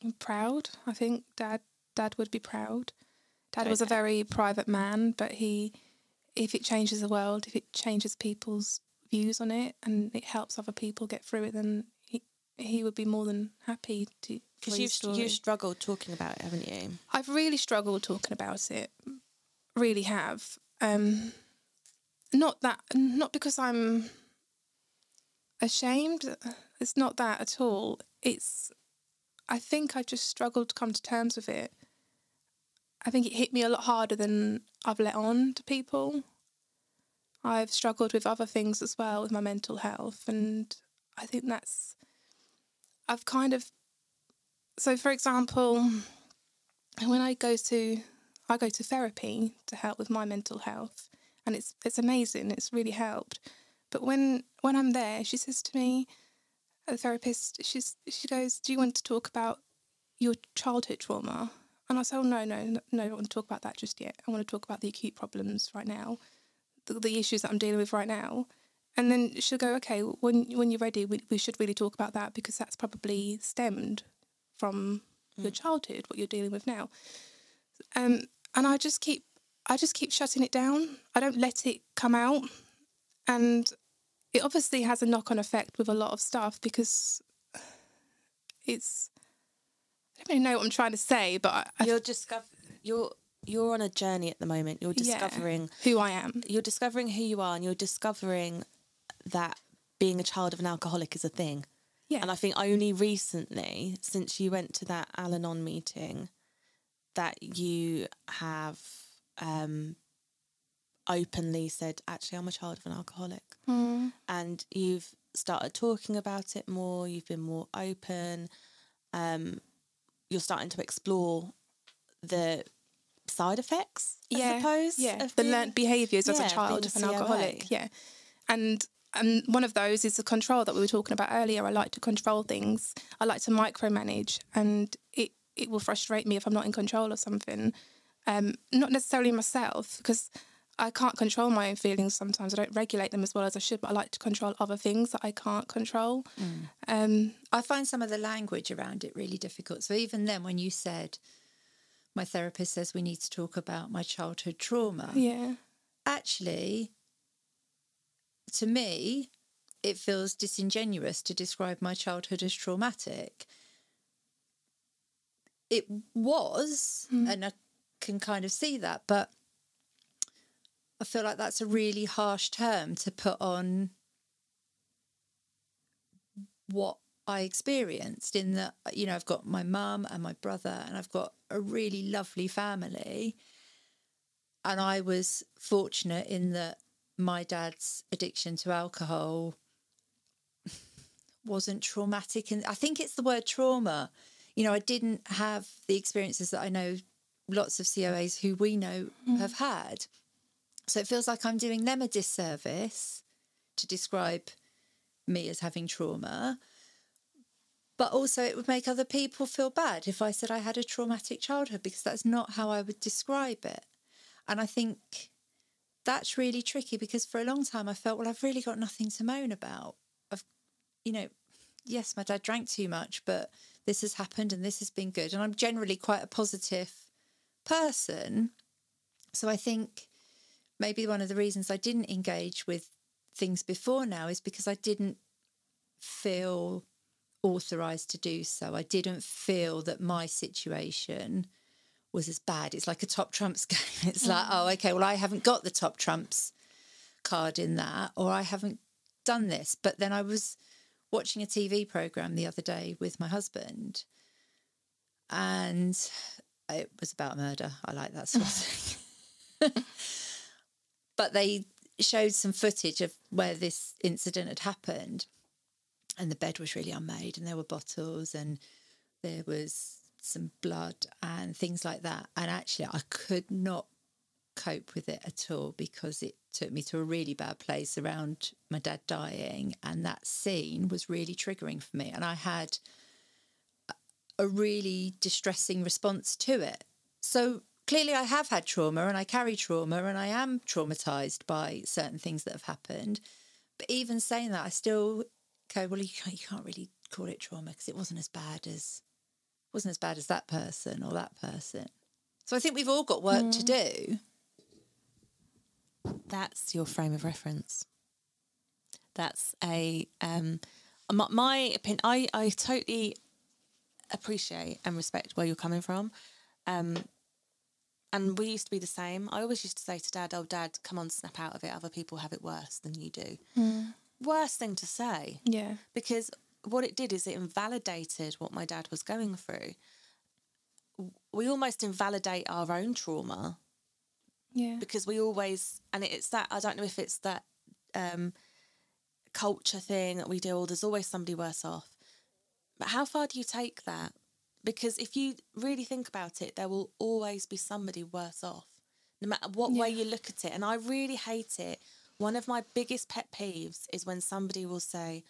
I'm proud. I think dad dad would be proud. Dad Okay. was a very private man, but he if it changes the world, if it changes people's views on it and it helps other people get through it, then he he would be more than happy to Because you've story. you struggled talking about it, haven't you? I've really struggled talking about it. Really have. Um, not that, not because I'm ashamed. It's not that at all. It's, I think I just struggled to come to terms with it. I think it hit me a lot harder than I've let on to people. I've struggled with other things as well with my mental health, and I think that's. I've kind of. So, for example, when I go to I go to therapy to help with my mental health and it's it's amazing it's really helped but when when I'm there she says to me a therapist she's she goes do you want to talk about your childhood trauma and I said, oh no no no no, I don't want to talk about that just yet. I want to talk about the acute problems right now the, the issues that I'm dealing with right now. And then she'll go okay when when you're ready we, we should really talk about that because that's probably stemmed from your childhood what you're dealing with now. Um, and I just keep I just keep shutting it down. I don't let it come out, and it obviously has a knock on effect with a lot of stuff because it's I know what I'm trying to say, but I, I, You're discover you're you're on a journey at the moment. You're yeah, discovering who I am. you're discovering who you are and you're discovering that being a child of an alcoholic is a thing. Yeah. And I think only recently, since you went to that Al Anon meeting, that you have um, openly said, actually, I'm a child of an alcoholic. Mm. And you've started talking about it more, you've been more open, um, you're starting to explore the side effects, I yeah, suppose. yeah, of the being- learnt behaviours as a child of an alcoholic. Yeah, and and one of those is the control that we were talking about earlier. I like to control things. I like to micromanage, and it it will frustrate me if I'm not in control of something. Um, not necessarily myself because. I can't control my own feelings sometimes. I don't regulate them as well as I should, but I like to control other things that I can't control. Um, I find some of the language around it really difficult. So even then, when you said, my therapist says we need to talk about my childhood trauma, yeah. actually, to me, it feels disingenuous to describe my childhood as traumatic. It was, and I can kind of see that, but I feel like that's a really harsh term to put on what I experienced in that, you know, I've got my mum and my brother, and I've got a really lovely family. And I was fortunate in that my dad's addiction to alcohol wasn't traumatic. And I think it's the word trauma. You know, I didn't have the experiences that I know lots of COAs who we know mm. have had. So it feels like I'm doing them a disservice to describe me as having trauma. But also, it would make other people feel bad if I said I had a traumatic childhood because that's not how I would describe it. And I think that's really tricky because for a long time I felt, well, I've really got nothing to moan about. I've, you know, yes, my dad drank too much, but this has happened and this has been good. And I'm generally quite a positive person. So I think maybe one of the reasons I didn't engage with things before now is because I didn't feel authorized to do so. I didn't feel that my situation was as bad. It's like a top trumps game. It's like, mm. oh, okay, well, I haven't got the top trumps card in that, or I haven't done this. But then I was watching a TV program the other day with my husband, and it was about murder. I like that sort of thing. but they showed some footage of where this incident had happened and the bed was really unmade and there were bottles and there was some blood and things like that. And actually i could not cope with it at all because it took me to a really bad place around my dad dying and that scene was really triggering for me. And i had a really distressing response to it. So clearly I have had trauma and I carry trauma and I am traumatized by certain things that have happened. But even saying that, I still go, well, you can't, you can't really call it trauma because it wasn't as bad as wasn't as bad as that person or that person. So I think we've all got work to do. That's your frame of reference. That's a um, my, my opinion. I I totally appreciate and respect where you're coming from. Um, and we used to be the same. I always used to say to dad, Oh, dad, come on, snap out of it. Other people have it worse than you do. Worst thing to say Yeah. because what it did is it invalidated what my dad was going through. We almost invalidate our own trauma Yeah. because we always, and it's that, I don't know if it's that um, culture thing that we do, or there's always somebody worse off. But how far do you take that? Because if you really think about it, there will always be somebody worse off, no matter what way you look at it. And I really hate it. One of my biggest pet peeves is when somebody will say,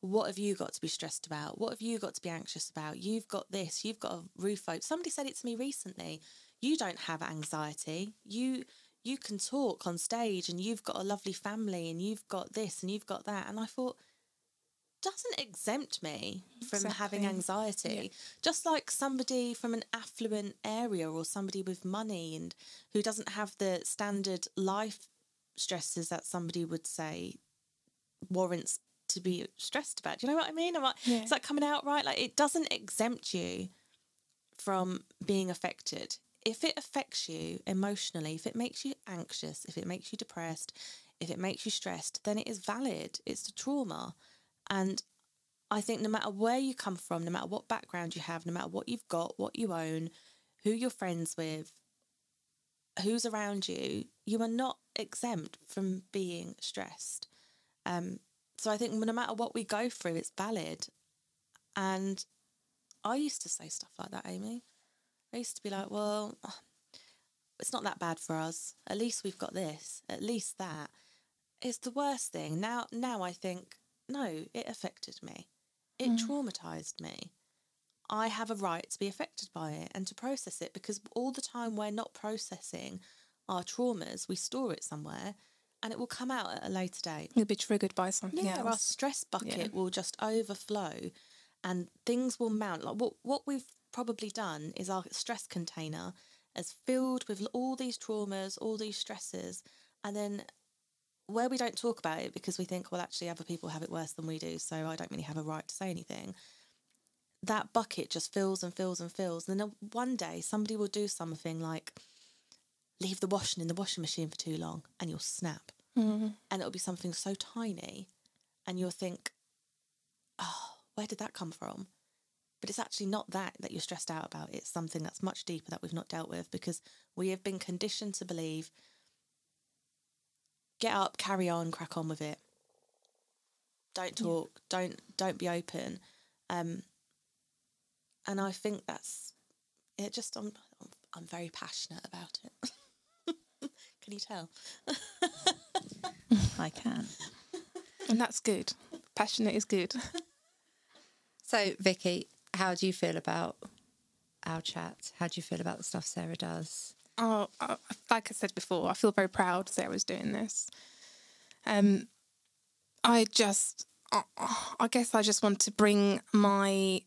What have you got to be stressed about? What have you got to be anxious about? You've got this, you've got a roof over. Somebody said it to me recently. You don't have anxiety. You you can talk on stage and you've got a lovely family and you've got this and you've got that. And I thought, doesn't exempt me from having anxiety. Just like somebody from an affluent area or somebody with money and who doesn't have the standard life stresses that somebody would say warrants to be stressed about. Do you know what I mean? Am I, Yeah. Is that coming out right? Like it doesn't exempt you from being affected. If it affects you emotionally, if it makes you anxious, if it makes you depressed, if it makes you stressed, then it is valid. It's a trauma. And I think no matter where you come from, no matter what background you have, no matter what you've got, what you own, who you're friends with, who's around you, you are not exempt from being stressed. Um, so I think no matter what we go through, it's valid. And I used to say stuff like that, Amy. I used to be like, well, it's not that bad for us. At least we've got this. At least that. It's the worst thing. Now now I think, no, it affected me. It mm. traumatized me. I have a right to be affected by it and to process it because all the time we're not processing our traumas, we store it somewhere and it will come out at a later date. You'll be triggered by something yeah, else. Our stress bucket yeah. will just overflow and things will mount. Like what what we've probably done is our stress container is filled with all these traumas, all these stresses, and then where we don't talk about it because we think, well, actually, other people have it worse than we do, so I don't really have a right to say anything. That bucket just fills and fills and fills. And then one day somebody will do something like leave the washing in the washing machine for too long and you'll snap. Mm-hmm. And it'll be something so tiny and you'll think, oh, where did that come from? But it's actually not that that you're stressed out about. It's something that's much deeper that we've not dealt with because we have been conditioned to believe get up, carry on, crack on with it. Don't talk, yeah. don't don't be open. Um and I think that's it just I'm I'm very passionate about it. can you tell? I can. And that's good. Passionate is good. So, Vicky, how do you feel about our chat? How do you feel about the stuff Sarah does? Oh, like I said before, I feel very proud to say I was doing this. Um, I just, I guess I just want to bring my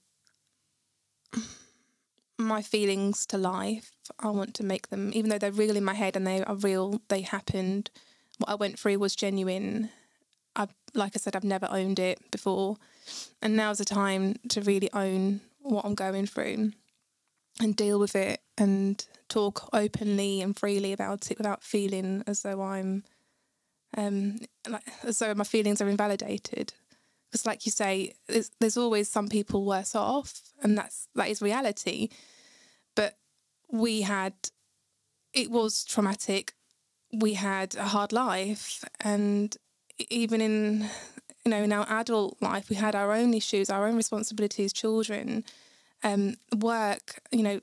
my feelings to life. I want to make them, even though they're real in my head and they are real, they happened. What I went through was genuine. I, like I said, I've never owned it before. And now's the time to really own what I'm going through and deal with it and talk openly and freely about it without feeling as though I'm um like as though my feelings are invalidated. Because like you say, there's, there's always some people worse off and that's that is reality. But we had it was traumatic. We had a hard life and even in you know, in our adult life, we had our own issues, our own responsibilities, children, um, work, you know,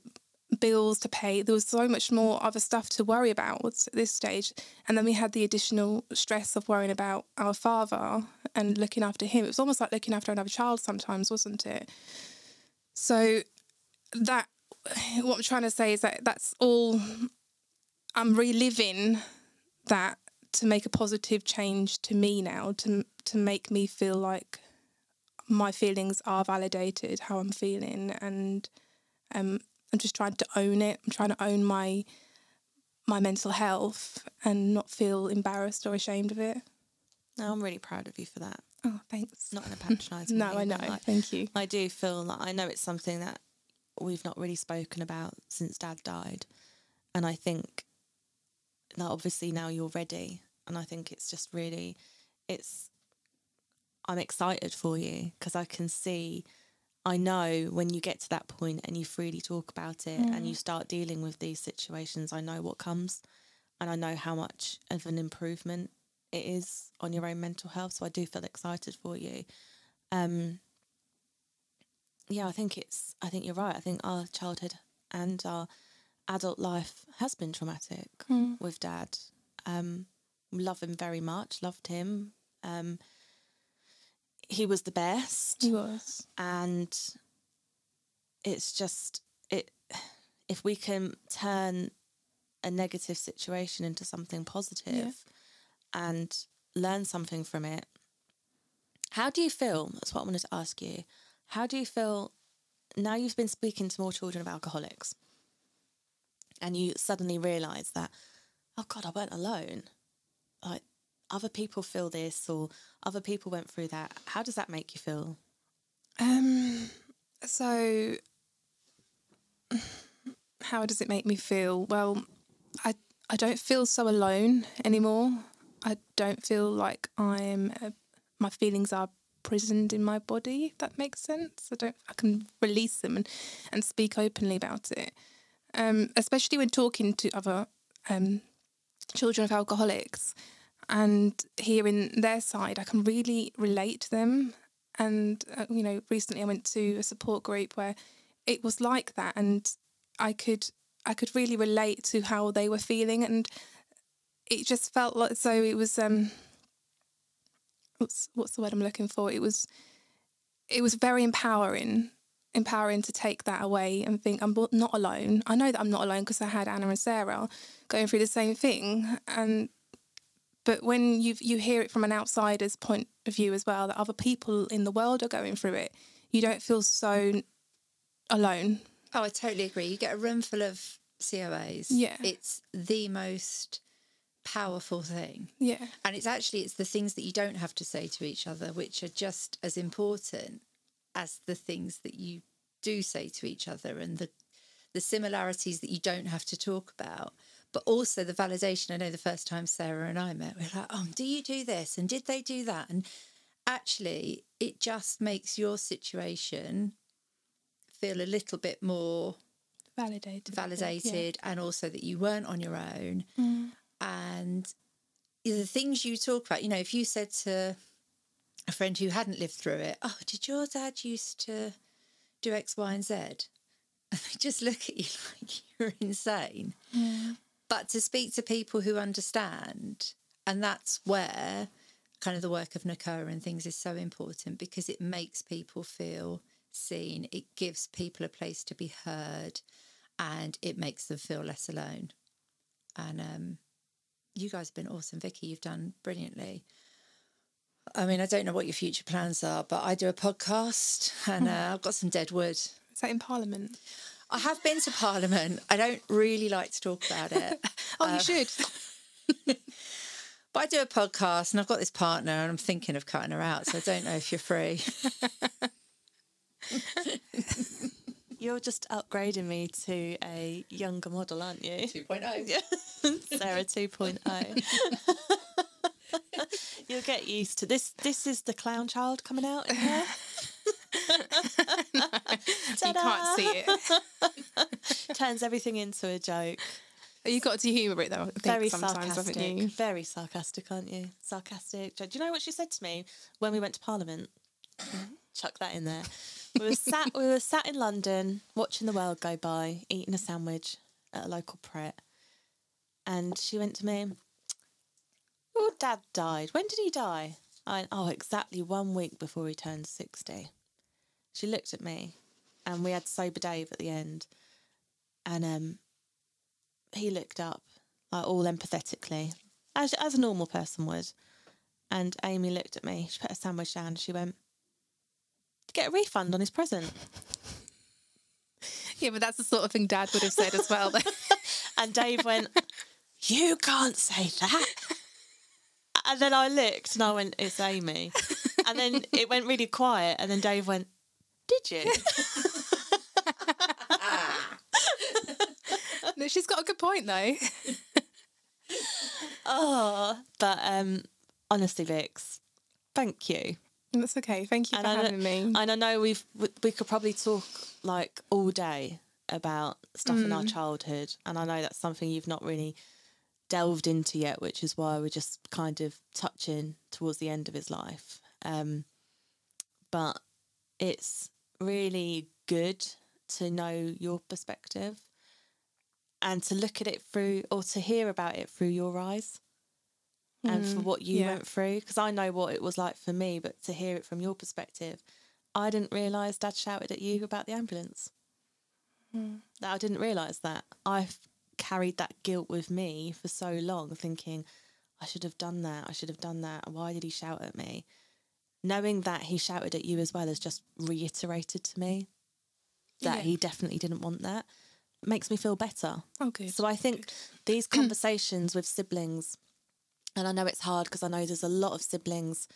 bills to pay. There was so much more other stuff to worry about at this stage. And then we had the additional stress of worrying about our father and looking after him. It was almost like looking after another child sometimes, wasn't it? So that what I'm trying to say is that that's all I'm reliving that to make a positive change to me now to to make me feel like my feelings are validated how I'm feeling and um, I'm just trying to own it. I'm trying to own my my mental health and not feel embarrassed or ashamed of it. No, I'm really proud of you for that. Oh thanks. Not in a patronising way. no I know. like, thank you. I do feel like I know it's something that we've not really spoken about since dad died. And I think that obviously now you're ready and I think it's just really it's I'm excited for you because I can see I know when you get to that point and you freely talk about it mm. and you start dealing with these situations I know what comes and I know how much of an improvement it is on your own mental health so I do feel excited for you um yeah I think it's I think you're right I think our childhood and our adult life has been traumatic mm. with dad um love him very much, loved him. Um, he was the best. He was. And it's just it if we can turn a negative situation into something positive yeah. and learn something from it. How do you feel? That's what I wanted to ask you. How do you feel now you've been speaking to more children of alcoholics and you suddenly realise that, oh God, I weren't alone like other people feel this or other people went through that how does that make you feel um so how does it make me feel well i i don't feel so alone anymore I don't feel like I'm uh, my feelings are prisoned in my body. If that makes sense, I don't. I can release them and and speak openly about it. Um, especially when talking to other um, children of alcoholics and hearing their side, I can really relate to them. And uh, you know, recently I went to a support group where it was like that, and I could I could really relate to how they were feeling, and it just felt like so it was um what's what's the word I'm looking for? It was it was very empowering empowering to take that away and think I'm not alone. I know that I'm not alone because I had Anna and Sarah going through the same thing and but when you you hear it from an outsider's point of view as well that other people in the world are going through it, you don't feel so alone. Oh, I totally agree. You get a room full of COAs. Yeah. It's the most powerful thing. Yeah. And it's actually it's the things that you don't have to say to each other which are just as important as the things that you do say to each other and the the similarities that you don't have to talk about. But also the validation. I know the first time Sarah and I met, we are like, oh, do you do this? And did they do that? And actually, it just makes your situation feel a little bit more Validated. validated and also that you weren't on your own. Mm. And the things you talk about, you know, if you said to a friend who hadn't lived through it, oh, did your dad used to do X, Y, and Z? And they just look at you like you're insane. Yeah. But to speak to people who understand, and that's where kind of the work of Nacoa and things is so important because it makes people feel seen, it gives people a place to be heard, and it makes them feel less alone. And um, you guys have been awesome, Vicky. You've done brilliantly. I mean, I don't know what your future plans are, but I do a podcast and uh, I've got some dead wood. Is that in Parliament? I have been to Parliament. I don't really like to talk about it. Oh, you uh, should. But I do a podcast and I've got this partner and I'm thinking of cutting her out. So I don't know if you're free. You're just upgrading me to a younger model, aren't you? 2.0. Yeah. Sarah 2.0. You'll get used to this. This is the clown child coming out in here. You can't see it. Turns everything into a joke. You've got to humour it though. Very sarcastic. you? Very sarcastic, aren't you? Sarcastic. Do you know what she said to me when we went to Parliament? Chuck that in there. We were sat. we were sat in London watching the world go by, eating a sandwich at a local Pret, and she went to me. Your dad died. When did he die? I went, oh, exactly one week before he turned sixty. She looked at me, and we had sober Dave at the end, and um, he looked up like all empathetically, as as a normal person would. And Amy looked at me. She put a sandwich down. And she went, "To get a refund on his present." Yeah, but that's the sort of thing Dad would have said as well. And Dave went, "You can't say that." And then I looked and I went, "It's Amy." And then it went really quiet. And then Dave went, "Did you?" no, she's got a good point though. oh, but um, honestly, Vix, thank you. That's okay. Thank you for I know- having me. And I know we've we, we could probably talk like all day about stuff in our childhood, and I know that's something you've not really delved into yet, which is why we're just kind of touching towards the end of his life. Um, but it's really good to know your perspective and to look at it through or to hear about it through your eyes and for mm, what you yeah. went through. Because I know what it was like for me but to hear it from your perspective I didn't realize dad shouted at you about the ambulance. Mm. That I didn't realize that. I've carried that guilt with me for so long thinking I should have done that. I should have done that. Why did he shout at me knowing that he shouted at you as well has just reiterated to me that Yeah. he definitely didn't want that makes me feel better oh, good. so I think these conversations with siblings, and I know it's hard because I know there's a lot of siblings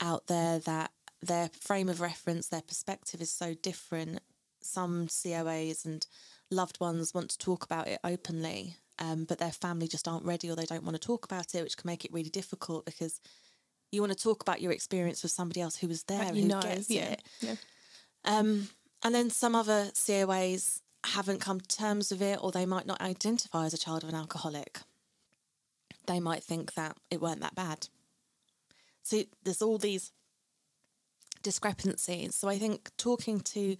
out there that their frame of reference, their perspective is so different. Some COAs and loved ones want to talk about it openly. um, but their family just aren't ready or they don't want to talk about it, which can make it really difficult because you want to talk about your experience with somebody else who was there, you who know, gets yeah, it. yeah. Um, and then some other COAs haven't come to terms with it, or they might not identify as a child of an alcoholic. They might think that it weren't that bad. So there's all these discrepancies. So I think talking to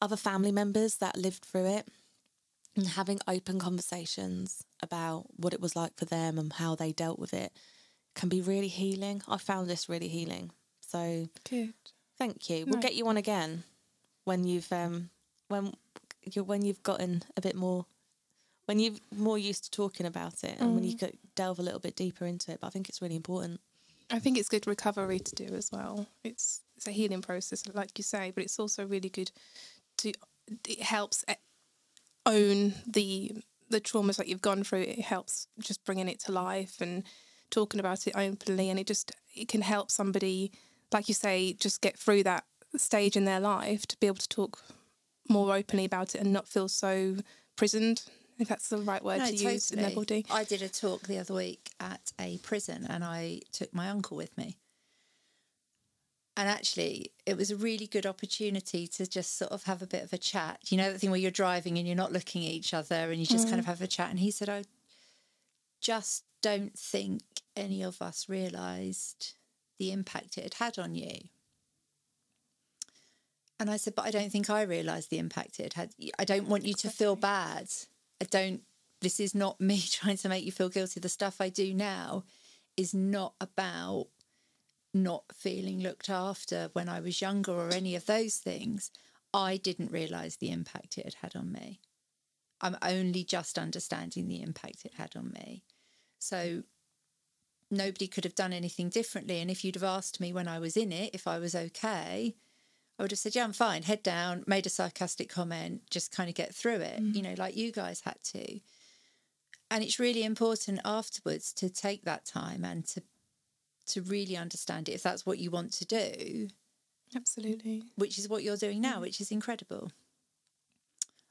other family members that lived through it and having open conversations about what it was like for them and how they dealt with it can be really healing. I found this really healing. So Good. Thank you. We'll No. get you on again when you've um when you when you've gotten a bit more when you're more used to talking about it and when you go delve a little bit deeper into it. But I think it's really important. I think it's good recovery to do as well. It's it's a healing process, like you say, but it's also really good to. It helps e- own the the traumas that you've gone through. It helps just bringing it to life and talking about it openly, and it just it can help somebody, like you say, just get through that stage in their life to be able to talk more openly about it and not feel so prisoned. If that's the right word No, to use in their body. I did a talk the other week at a prison and I took my uncle with me. And actually, it was a really good opportunity to just sort of have a bit of a chat. You know, that thing where you're driving and you're not looking at each other and you just kind mm. of have a chat. And he said, I just don't think any of us realised the impact it had had on you. And I said, but I don't think I realised the impact it had. I don't want you to feel bad. I don't, this is not me trying to make you feel guilty. The stuff I do now is not about not feeling looked after when I was younger or any of those things. I didn't realise the impact it had had on me. I'm only just understanding the impact it had on me. So nobody could have done anything differently. And if you'd have asked me when I was in it if I was okay, I would have said, Yeah, I'm fine, head down, made a sarcastic comment, just kind of get through it, mm-hmm. you know, like you guys had to. And it's really important afterwards to take that time and to to really understand it if that's what you want to do, Absolutely. which is what you're doing now, mm-hmm. which is incredible.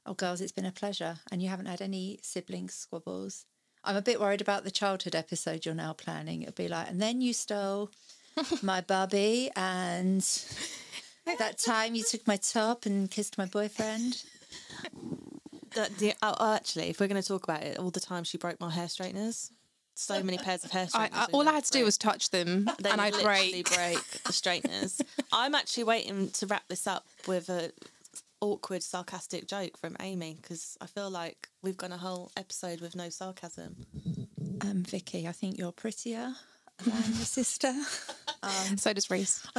Oh, girls, it's been a pleasure. And you haven't had any sibling squabbles. I'm a bit worried about the childhood episode you're now planning. It'll be like, and then you stole my bubby, and that time you took my top and kissed my boyfriend. The, the, oh, actually, if we're going to talk about it, all the time she broke my hair straighteners. So many pairs of hair straighteners. I, we all I had to do was touch them, They and I'd break. break the straighteners. I'm actually waiting to wrap this up with a awkward, sarcastic joke from Amy because I feel like we've gone a whole episode with no sarcasm. Um, Vicky, I think you're prettier than your sister. So does Reese.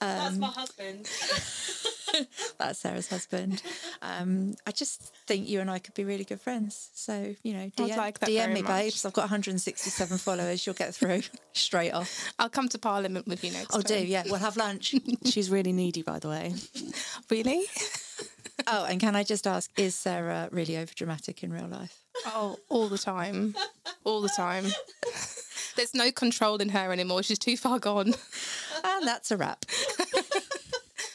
That's my husband. That's Sarah's husband. Um, I just think you and I could be really good friends. So, you know, DM, like DM me, much. babes. I've got 167 followers. You'll get through straight off. I'll come to Parliament with you next I'll do, yeah. We'll have lunch. She's really needy, by the way. Really? oh, and can I just ask, is Sarah really overdramatic in real life? Oh, all the time. All the time. There's no control in her anymore. She's too far gone. And that's a wrap.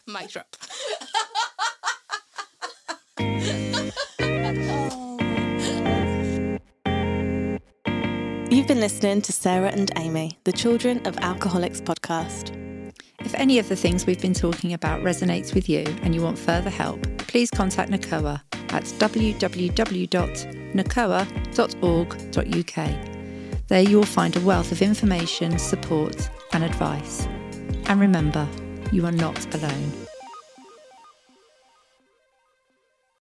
Mic drop. You've been listening to Sarah and Amy, the Children of Alcoholics podcast. If any of the things we've been talking about resonates with you and you want further help, please contact NACOA at www.nacoa.org.uk. There you will find a wealth of information, support, and advice. And remember, you are not alone.